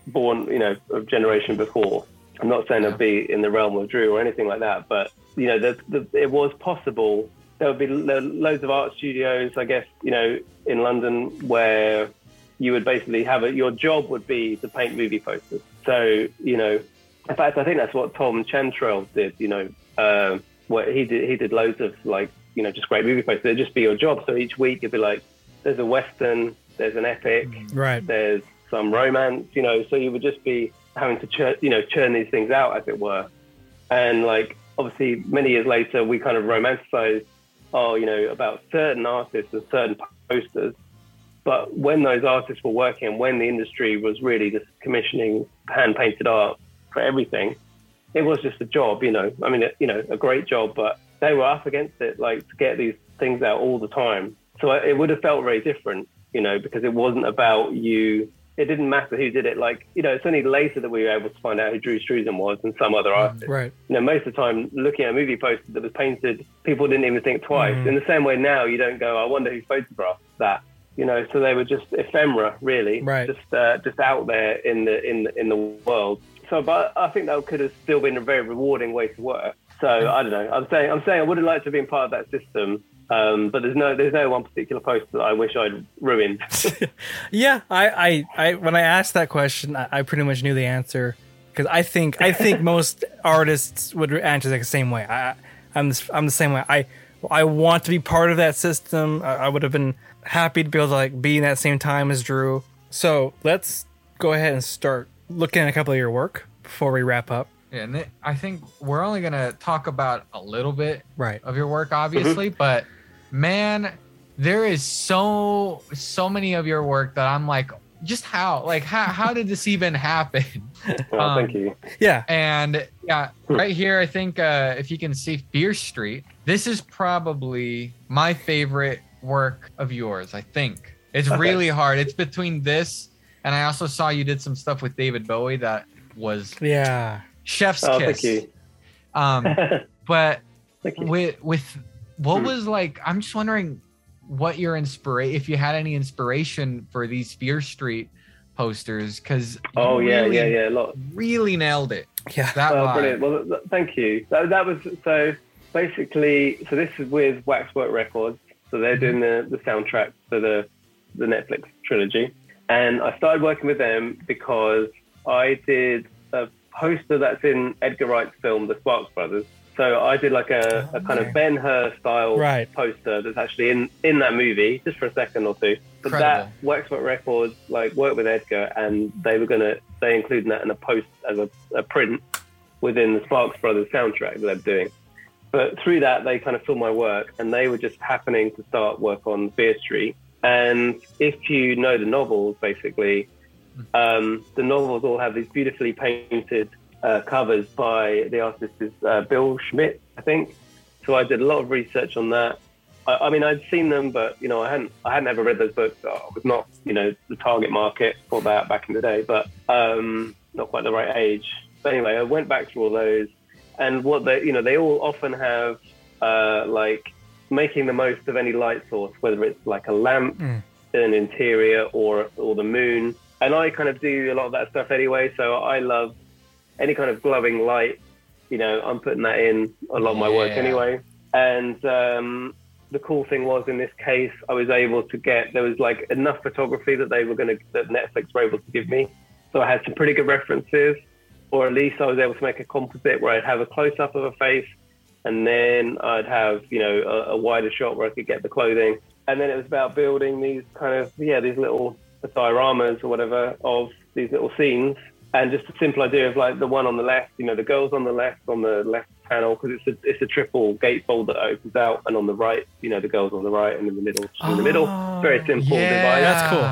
born, you know, a generation before. I'm not saying I'd be in the realm of Drew or anything like that, but you know, the, the, it was possible. There would be lo- loads of art studios, I guess, you know, in London where you would basically have a, your job would be to paint movie posters. So, you know, in fact, I think that's what Tom Chantrell did, you know, uh, what he did, he did loads of like, you know, just great movie posters. It'd just be your job. So each week it'd be like, there's a Western, there's an epic, Right. there's some romance, you know, so you would just be having to churn, you know, churn these things out as it were. And like, obviously many years later, we kind of romanticized, oh, you know, about certain artists and certain posters. But when those artists were working, when the industry was really just commissioning hand painted art for everything, it was just a job, you know. I mean, you know, a great job, but they were up against it, like to get these things out all the time. So it would have felt very different, you know, because it wasn't about you. It didn't matter who did it. Like, you know, it's only later that we were able to find out who Drew Struzan was and some other artist. Right. You know, most of the time, looking at a movie poster that was painted, people didn't even think twice. Mhm. In the same way now, you don't go, I wonder who photographed that. You know, so they were just ephemera, really, Right. just uh, just out there in the in the, in the world. So, but I think that could have still been a very rewarding way to work. So I don't know. I'm saying I'm saying I would have liked to have been part of that system, um, but there's no there's no one particular post that I wish I'd ruined. [LAUGHS] Yeah, I, I, I when I asked that question, I, I pretty much knew the answer because I think I think [LAUGHS] most artists would answer like the same way. I, I'm the, I'm the same way. I I want to be part of that system. I, I would have been happy to be able to like be in that same time as Drew. So let's go ahead and start looking at a couple of your work before we wrap up. Yeah, and it- I think we're only gonna talk about a little bit Right. of your work, obviously, but man, there is so so many of your work that I'm like, just how, like, how how did this even happen? [LAUGHS] Well, Um, thank you. Yeah. And yeah, right here, I think uh, if you can see Fear Street, this is probably my favorite work of yours. I think it's Okay. really hard. It's between this and I also saw you did some stuff with David Bowie that was Yeah. Chef's Oh, kiss. Um, [LAUGHS] but with with what Hmm. was like, I'm just wondering what your inspiration, if you had any inspiration for these Fear Street posters, because Oh yeah, yeah, yeah. A lot. really nailed it. Yeah. That Oh, brilliant. Well, th- th- thank you. That, that was so basically. So this is with Waxwork Records. So they're doing the, the soundtrack for the the Netflix trilogy, and I started working with them because I did a poster that's in Edgar Wright's film, The Sparks Brothers. So I did like a, a oh, kind of Ben Hur style Right. poster that's actually in in that movie, just for a second or two. But Incredible. that Waxwork Records like worked with Edgar, and they were gonna they included that in a post as a, a print within the Sparks Brothers soundtrack that they're doing. But through that, they kind of saw my work, and they were just happening to start work on Fear Street. And if you know the novels, basically, um, the novels all have these beautifully painted uh, covers by the artist is uh, Bill Schmidt, I think. So I did a lot of research on that. I, I mean, I'd seen them, but you know, I hadn't I hadn't ever read those books. I was not, you know, the target market for that back in the day, but um, not quite the right age. But anyway, I went back through all those, and what they, you know, they all often have uh, like making the most of any light source, whether it's like a lamp, Mm. an interior, or or the moon. And I kind of do a lot of that stuff anyway. So I love any kind of glowing light. You know, I'm putting that in a lot of my work anyway. And um, the cool thing was in this case, I was able to get there was like enough photography that they were going to that Netflix were able to give me. So I had some pretty good references, or at least I was able to make a composite where I'd have a close up of a face, and then I'd have you know a, a wider shot where I could get the clothing, and then it was about building these kind of yeah these little dioramas or whatever of these little scenes, and just a simple idea of like the one on the left, you know, the girls on the left on the left panel because it's a it's a triple gatefold that opens out, and on the right, you know, the girls on the right, and in the middle, in the middle, Oh, very simple yeah, device That's cool.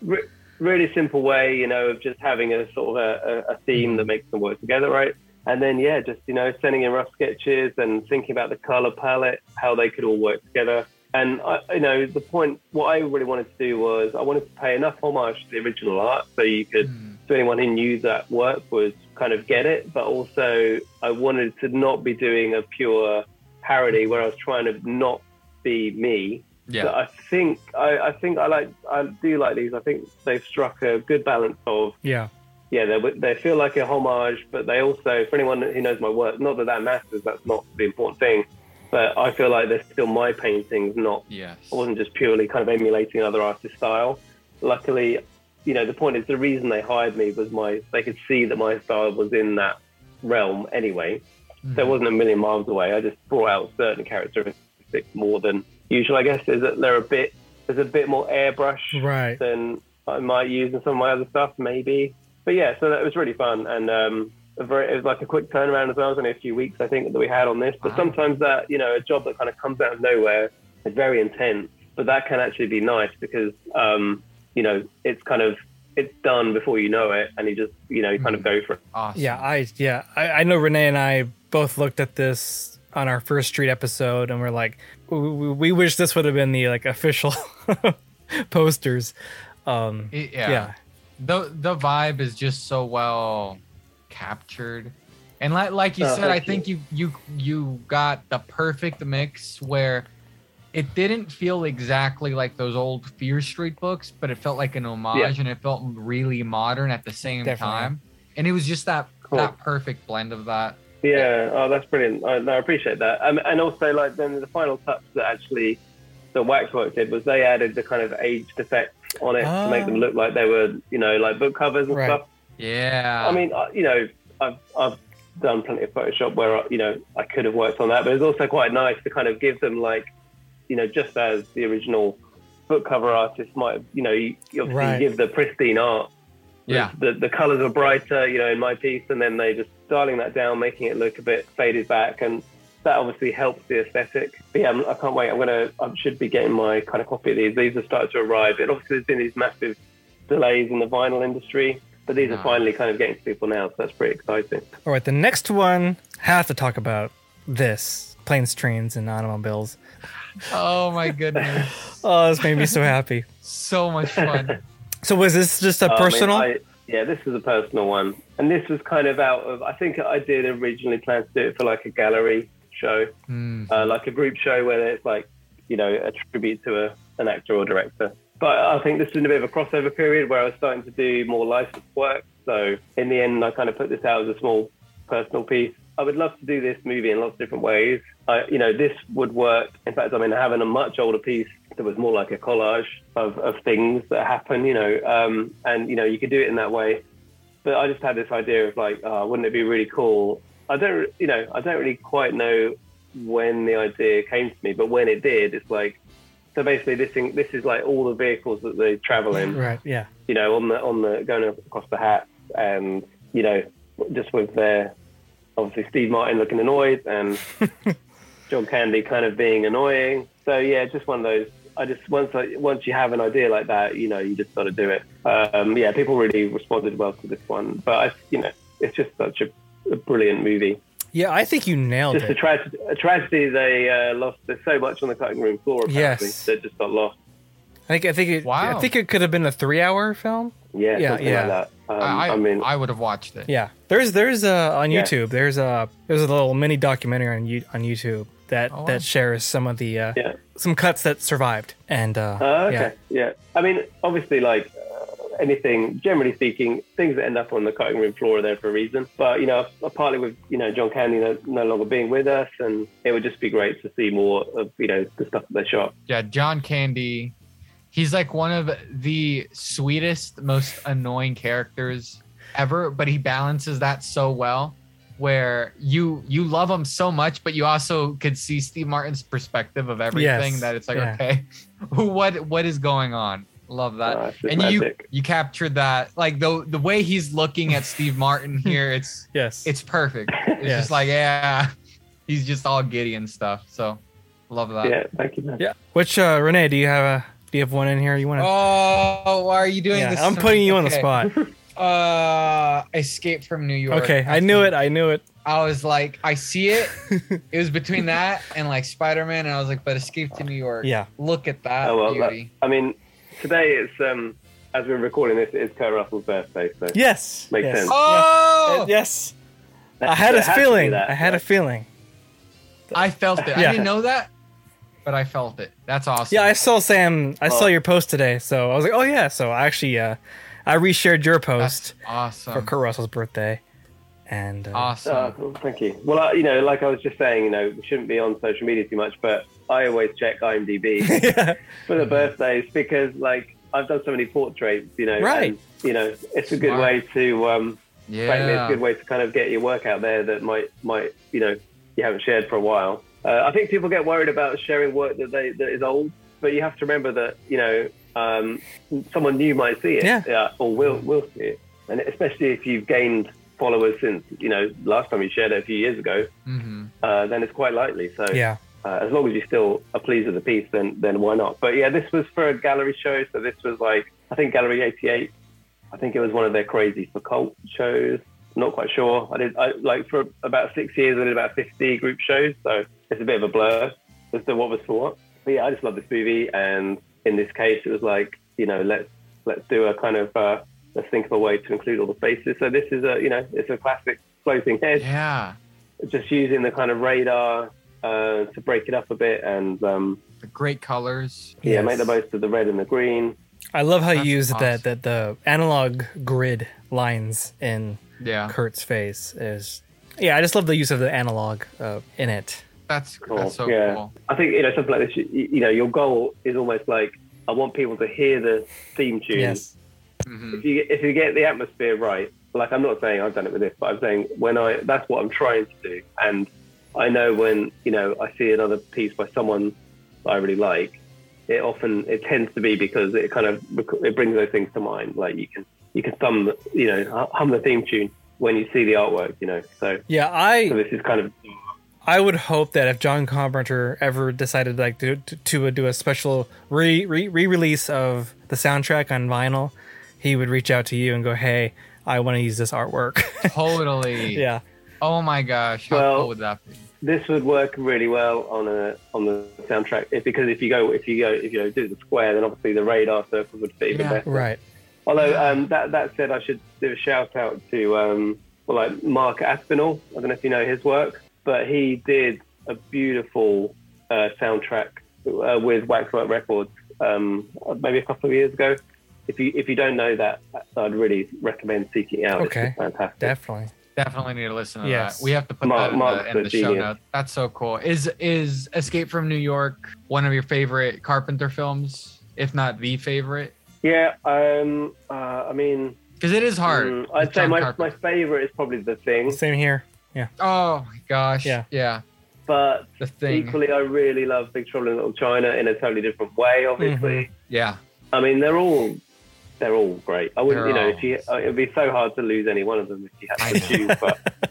re- really simple way, you know, of just having a sort of a, a, a theme that makes them work together, right? And then, yeah, just, you know, sending in rough sketches and thinking about the color palette, how they could all work together. And, I, you know, the point, what I really wanted to do was I wanted to pay enough homage to the original art so you could, Mm. so anyone who knew that work was kind of get it. But also, I wanted to not be doing a pure parody where I was trying to not be me but Yeah. I think I, I think I like I do like these. I think they've struck a good balance of Yeah. yeah they they feel like a homage, but they also for anyone who knows my work, not that that matters. That's not the important thing. But I feel like they're still my paintings, not Yes. I wasn't just purely kind of emulating another artist's style. Luckily, you know the point is the reason they hired me was my they could see that my style was in that realm anyway. So it wasn't a million miles away. I just brought out certain characteristics more than usual. I guess is that they're a bit there's a bit more airbrush Right. than I might use in some of my other stuff, maybe. But yeah, so that was really fun and um, a very, it was like a quick turnaround as well. It was only a few weeks I think that we had on this. But Wow. sometimes that you know a job that kind of comes out of nowhere is very intense, but that can actually be nice because um, you know it's kind of it's done before you know it, and you just you know you kind of go for it. Awesome. Yeah, I yeah, I, I know René and I both looked at this on our Fear Street episode, and we're like, we, we we wish this would have been the like official [LAUGHS] posters. Um, It- yeah. yeah, The the vibe is just so well captured. And like like you Oh, said, I thank think you you you got the perfect mix where it didn't feel exactly like those old Fear Street books, but it felt like an homage Yeah. and it felt really modern at the same Definitely. time. And it was just that Cool. that perfect blend of that. Yeah, oh, that's brilliant. I, no, I appreciate that. Um, and also, like, then the final touch that actually the Waxwork did was they added the kind of aged effects on it to make Ah. them look like they were, you know, like book covers and Right. stuff. Yeah. I mean, I- you know, I've, I've done plenty of Photoshop where you know I could have worked on that, but it's also quite nice to kind of give them like, you know, just as the original book cover artist might, have, you know, you, you obviously Right. give the pristine art. Yeah. The the colors are brighter, you know, in my piece, and then they just dialing that down, making it look a bit faded back, and that obviously helps the aesthetic. But yeah, I'm, I can't wait. I'm gonna, I should be getting my kind of copy of these. These have started to arrive. And obviously, there's been these massive delays in the vinyl industry, but these No. are finally kind of getting to people now, so that's pretty exciting. All right, the next one have to talk about this planes, trains, and automobiles. Oh my goodness. [LAUGHS] Oh, this made me so happy. so much fun. So was this just a Oh, I mean, personal? I- yeah, this is a personal one, and this was kind of out of. I think I did originally plan to do it for like a gallery show, Mm. uh, like a group show where it's like, you know, a tribute to a, an actor or director. But I think this was in a bit of a crossover period where I was starting to do more licensed work. So in the end, I kind of put this out as a small personal piece. I would love to do this movie in lots of different ways. I, you know, this would work. In fact, I mean, having a much older piece that was more like a collage of, of things that happen, you know, um, and, you know, you could do it in that way. But I just had this idea of like, oh, wouldn't it be really cool? I don't, you know, I don't really quite know when the idea came to me, but when it did, it's like, so basically this thing, this is like all the vehicles that they travel in right. Yeah. you know, on the on the going across the hat, and you know, just with their obviously Steve Martin looking annoyed and [LAUGHS] John Candy kind of being annoying. So yeah, just one of those. I just once I, once you have an idea like that, you know, you just got to do it. Um, yeah, people really responded well to this one, but I, you know, it's just such a, a brilliant movie. Yeah, I think you nailed Just a, it. tragedy. A tragedy. They uh, lost. There's so much on the cutting room floor. Apparently, Yes. they just got lost. I think I think it, Wow. I think it could have been a three-hour film. Yeah, Yeah, yeah. like that. Um, I, I, I mean, I would have watched it. Yeah, there's there's uh on Yeah. YouTube there's a there's a little mini documentary on you on YouTube that Oh, wow. that shares some of the uh, yeah. some cuts that survived and uh, Uh, okay. yeah Yeah. I mean, obviously, like anything, generally speaking, things that end up on the cutting room floor are there for a reason. But you know, partly with you know John Candy no, no longer being with us, and it would just be great to see more of you know the stuff that they shot. Yeah, John Candy. He's like one of the sweetest, most annoying characters ever, but he balances that so well where you you love him so much, but you also could see Steve Martin's perspective of everything Yes, that it's like, yeah. okay, [LAUGHS] what what is going on? Love that. Uh, and you magic. you captured that like the the way he's looking at Steve Martin [LAUGHS] here, it's yes it's perfect. It's Yes. just like, yeah, [LAUGHS] he's just all giddy and stuff. So love that. yeah. Thank you, man. yeah. Which uh, René, do you have a do you have one in here you want to? Oh, why are you doing yeah, this? I'm to putting me? you on the spot. [LAUGHS] Uh, Escape from New York. Okay, I knew it. I knew it. I was like, I see it. it was between that and like Spider Man, and I was like, but Escape to New York. Yeah. Look at that Oh well. that- beauty. I mean, today it's um as we're recording this, it's Kurt Russell's birthday, so Yes. Makes yes. sense. oh, Uh, yes. I had a it has to be feeling. that, I had a right? feeling. I felt it. Yeah. I didn't know that, but I felt it. That's awesome. Yeah, I saw Sam. I saw Oh. your post today, so I was like, oh yeah. So I actually, uh, I reshared your That's post awesome. for Kurt Russell's birthday, and uh, awesome. Oh, cool. Thank you. Well, uh, you know, like I was just saying, you know, we shouldn't be on social media too much, but I always check IMDb yeah, [LAUGHS] for the birthdays because, like, I've done so many portraits, you know, Right. and, you know, it's a good Smart. way to, um, frankly, it's a good way to kind of get your work out there that might, might, you know, you haven't shared for a while. Uh, I think people get worried about sharing work that they that is old, but you have to remember that, you know, um, someone new might see it, Yeah. or will will see it, and especially if you've gained followers since, you know, last time you shared it a few years ago, hmm uh, then it's quite likely. So yeah, uh, as long as you're still are pleased with the piece, then then why not? But yeah, this was for a gallery show, so this was like I think Gallery 88. I think it was one of their crazy for cult shows. Not quite sure. I did I, like for about six years. I did about 50 group shows, so it's a bit of a blur as to what was for what. But yeah, I just love this movie, and in this case, it was like you know let's let's do a kind of uh, let's think of a way to include all the faces. So this is a you know it's a classic floating head Yeah. just using the kind of radar uh, to break it up a bit and um, The great colors. yeah, Yes. make the most of the red and the green. I love how you That's use awesome. that that the analog grid lines in Yeah. Kurt's face is. Yeah, I just love the use of the analog uh, in it. That's Cool. that's so yeah, cool. I think you know something like this. You, you know, your goal is almost like I want people to hear the theme tune. Yes. hmm If you if you get the atmosphere right, like I'm not saying I've done it with this, but I'm saying when I that's what I'm trying to do, and I know when you know I see another piece by someone that I really like, it often it tends to be because it kind of it brings those things to mind. Like you can you can thumb you know hum the theme tune when you see the artwork, you know. So Yeah, I so this is kind of I would hope that if John Carpenter ever decided like to to, to uh, do a special re re release of the soundtrack on vinyl, he would reach out to you and go, "Hey, I want to use this artwork." [LAUGHS] Totally. yeah, Oh my gosh, how Well- cool would that be? This would work really well on a on the soundtrack if, because if you go if you go if you know, do the square, then obviously the radar circle would fit even Yeah. better. right. Although um, that that said, I should do a shout out to um, well, like Mark Aspinall. I don't know if you know his work, but he did a beautiful uh, soundtrack uh, with Waxwork Records um, maybe a couple of years ago. If you if you don't know that, I'd really recommend seeking it out. It's Okay. just fantastic. Definitely. Definitely need to listen to Yes. that. We have to put Mark- that in Mark's the, in a the show notes. That's so cool. Is is Escape from New York one of your favorite Carpenter films, if not the favorite? Yeah, um, uh, I mean, Because it is hard. with I'd say John my, my favorite is probably The Thing, Same here. Yeah. Oh my gosh. Yeah. Yeah. but The thing. equally, I really love Big Trouble in Little China in a totally different way. Obviously, Yeah. I mean, they're all they're all great. I wouldn't, They're you know, all- if you, uh, it'd be so hard to lose any one of them if you had to choose. But [LAUGHS]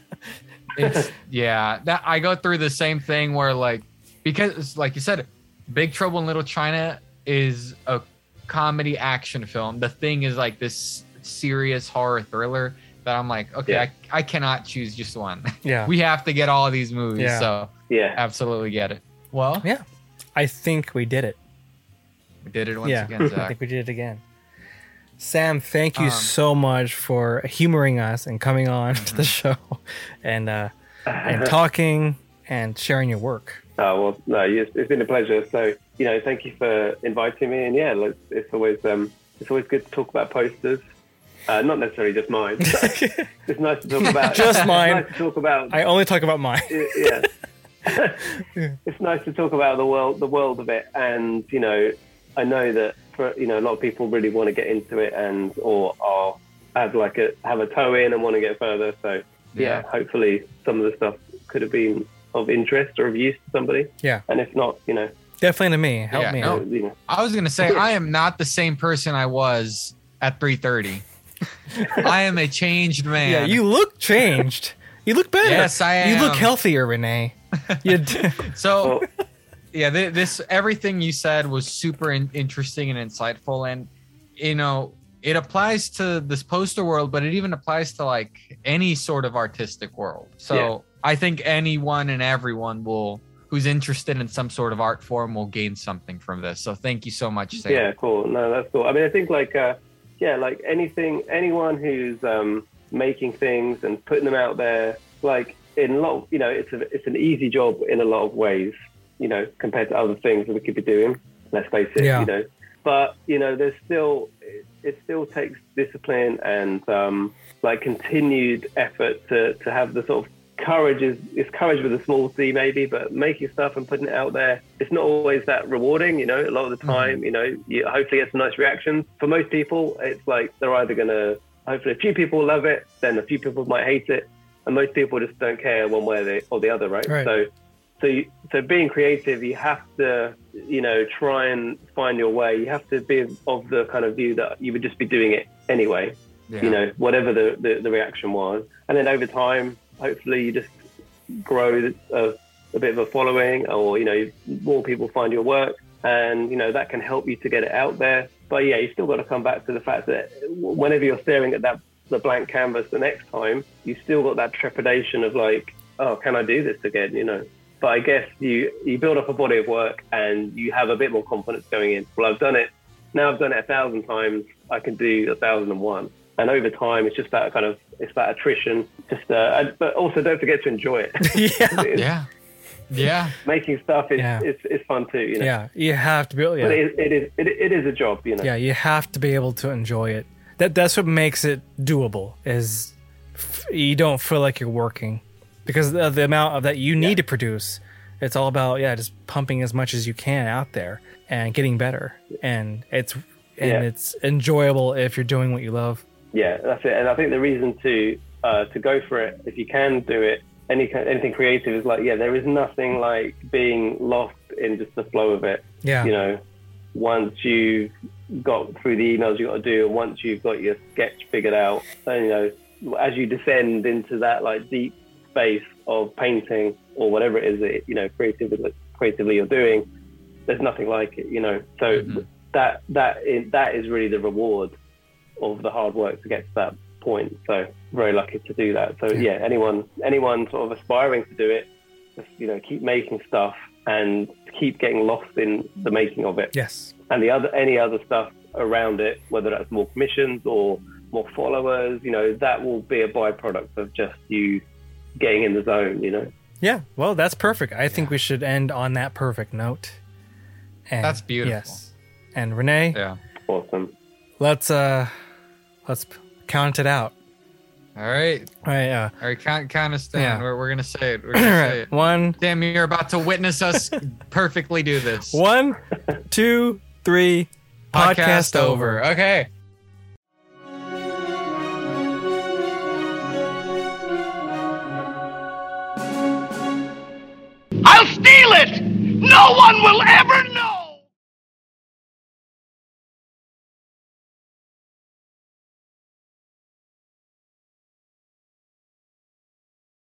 It's yeah. That I go through the same thing where like because like you said, Big Trouble in Little China is a comedy action film. The thing is like this serious horror thriller that I'm like, okay, Yeah. I, I cannot choose just one. [LAUGHS] Yeah. we have to get all of these movies. Yeah. So yeah, absolutely get it. Well, Yeah. I think we did it. we did it once yeah. again, [LAUGHS] I think we did it again. Sam, thank you Um, so much for humoring us and coming on to the Mm-hmm. show [LAUGHS] and uh, and [LAUGHS] talking and sharing your work. oh well, no, it's, it's been a pleasure. So you know, thank you for inviting me, and yeah, let's, it's always um, it's always good to talk about posters. Uh, not necessarily just mine. [LAUGHS] it's nice to talk about Just mine. Nice to talk about I only talk about mine. yeah. it's nice to talk about the world, the world of it, and you know, I know that for you know a lot of people really want to get into it and or are have like a have a toe in and want to get further. So yeah, Yeah. hopefully some of the stuff could have been of interest or of use to somebody. Yeah. And if not, you know, Definitely to me. Help Yeah, me no. out. you know, I was gonna say [LAUGHS] I am not the same person I was at 3:30. [LAUGHS] I am a changed man. Yeah, you look changed. You look better. Yes, I am. You look healthier, René. You [LAUGHS] d- So well, yeah, th- this everything you said was super in- interesting and insightful, and you know it applies to this poster world, but it even applies to like any sort of artistic world. So Yeah. I think anyone and everyone will who's interested in some sort of art form will gain something from this. So thank you so much, Sam. yeah, cool. No, that's cool. I mean, I think like, uh, yeah, like anything, anyone who's um, making things and putting them out there, like in a lot, of, you know, it's a, it's an easy job in a lot of ways, you know, compared to other things that we could be doing. Let's face it, Yeah. you know. But you know, there's still it, it still takes discipline and um, like continued effort to to have the sort of courage is it's courage with a small c maybe but making stuff and putting it out there it's not always that rewarding you know a lot of the time you know you hopefully get some nice reactions for most people it's like they're either gonna hopefully a few people love it then a few people might hate it and most people just don't care one way or the, or the other right, Right. so so you, so being creative you have to you know try and find your way you have to be of the kind of view that you would just be doing it anyway Yeah. you know, whatever the, the, the reaction was. And then over time, hopefully you just grow a, a bit of a following or, you know, more people find your work and, you know, that can help you to get it out there. But yeah, you still got to come back to the fact that whenever you're staring at that, the blank canvas the next time, you still got that trepidation of like, oh, can I do this again? You know, but I guess you, you build up a body of work and you have a bit more confidence going in. Well, I've done it. Now I've done it a thousand times. I can do a thousand and one and over time it's just that kind of it's that attrition just uh, and- but also don't forget to enjoy it [LAUGHS] [LAUGHS] yeah. Yeah. Yeah. making stuff is Yeah. it's, it's fun too you know Yeah. You have to be able but yeah. it, it is it, it is a job you know Yeah, you have to be able to enjoy it. That that's what makes it doable. Is f- you don't feel like you're working because the, the amount of that you need to produce. It's all about yeah, just pumping as much as you can out there and getting better. And it's and Yeah. it's enjoyable if you're doing what you love. yeah, that's it. And I think the reason to uh, to go for it, if you can do it, any anything creative is like, yeah, there is nothing like being lost in just the flow of it. Yeah. You know, once you've got through the emails you got to do, and once you've got your sketch figured out, and you know, as you descend into that like deep space of painting or whatever it is that you know creatively creatively you're doing, there's nothing like it. You know, so Mhm. that that is, that is really the reward of the hard work to get to that point. So very lucky to do that. So yeah, anyone anyone sort of aspiring to do it, just you know, keep making stuff and keep getting lost in the making of it Yes. and the other any other stuff around it, whether that's more commissions or more followers, you know, that will be a byproduct of just you getting in the zone, you know. Yeah. Well, that's perfect. I think we should end on that perfect note. And, That's beautiful. Yes. And René, Yeah. Awesome. let's uh let's count it out. All right. All right. Uh, All right. Count, count us down. Yeah. We're, we're gonna say it. We're [LAUGHS] gonna say right. it. One, Damn, you're about to witness us [LAUGHS] perfectly do this. one, two, three. Podcast over. Okay. Steal it! No one will ever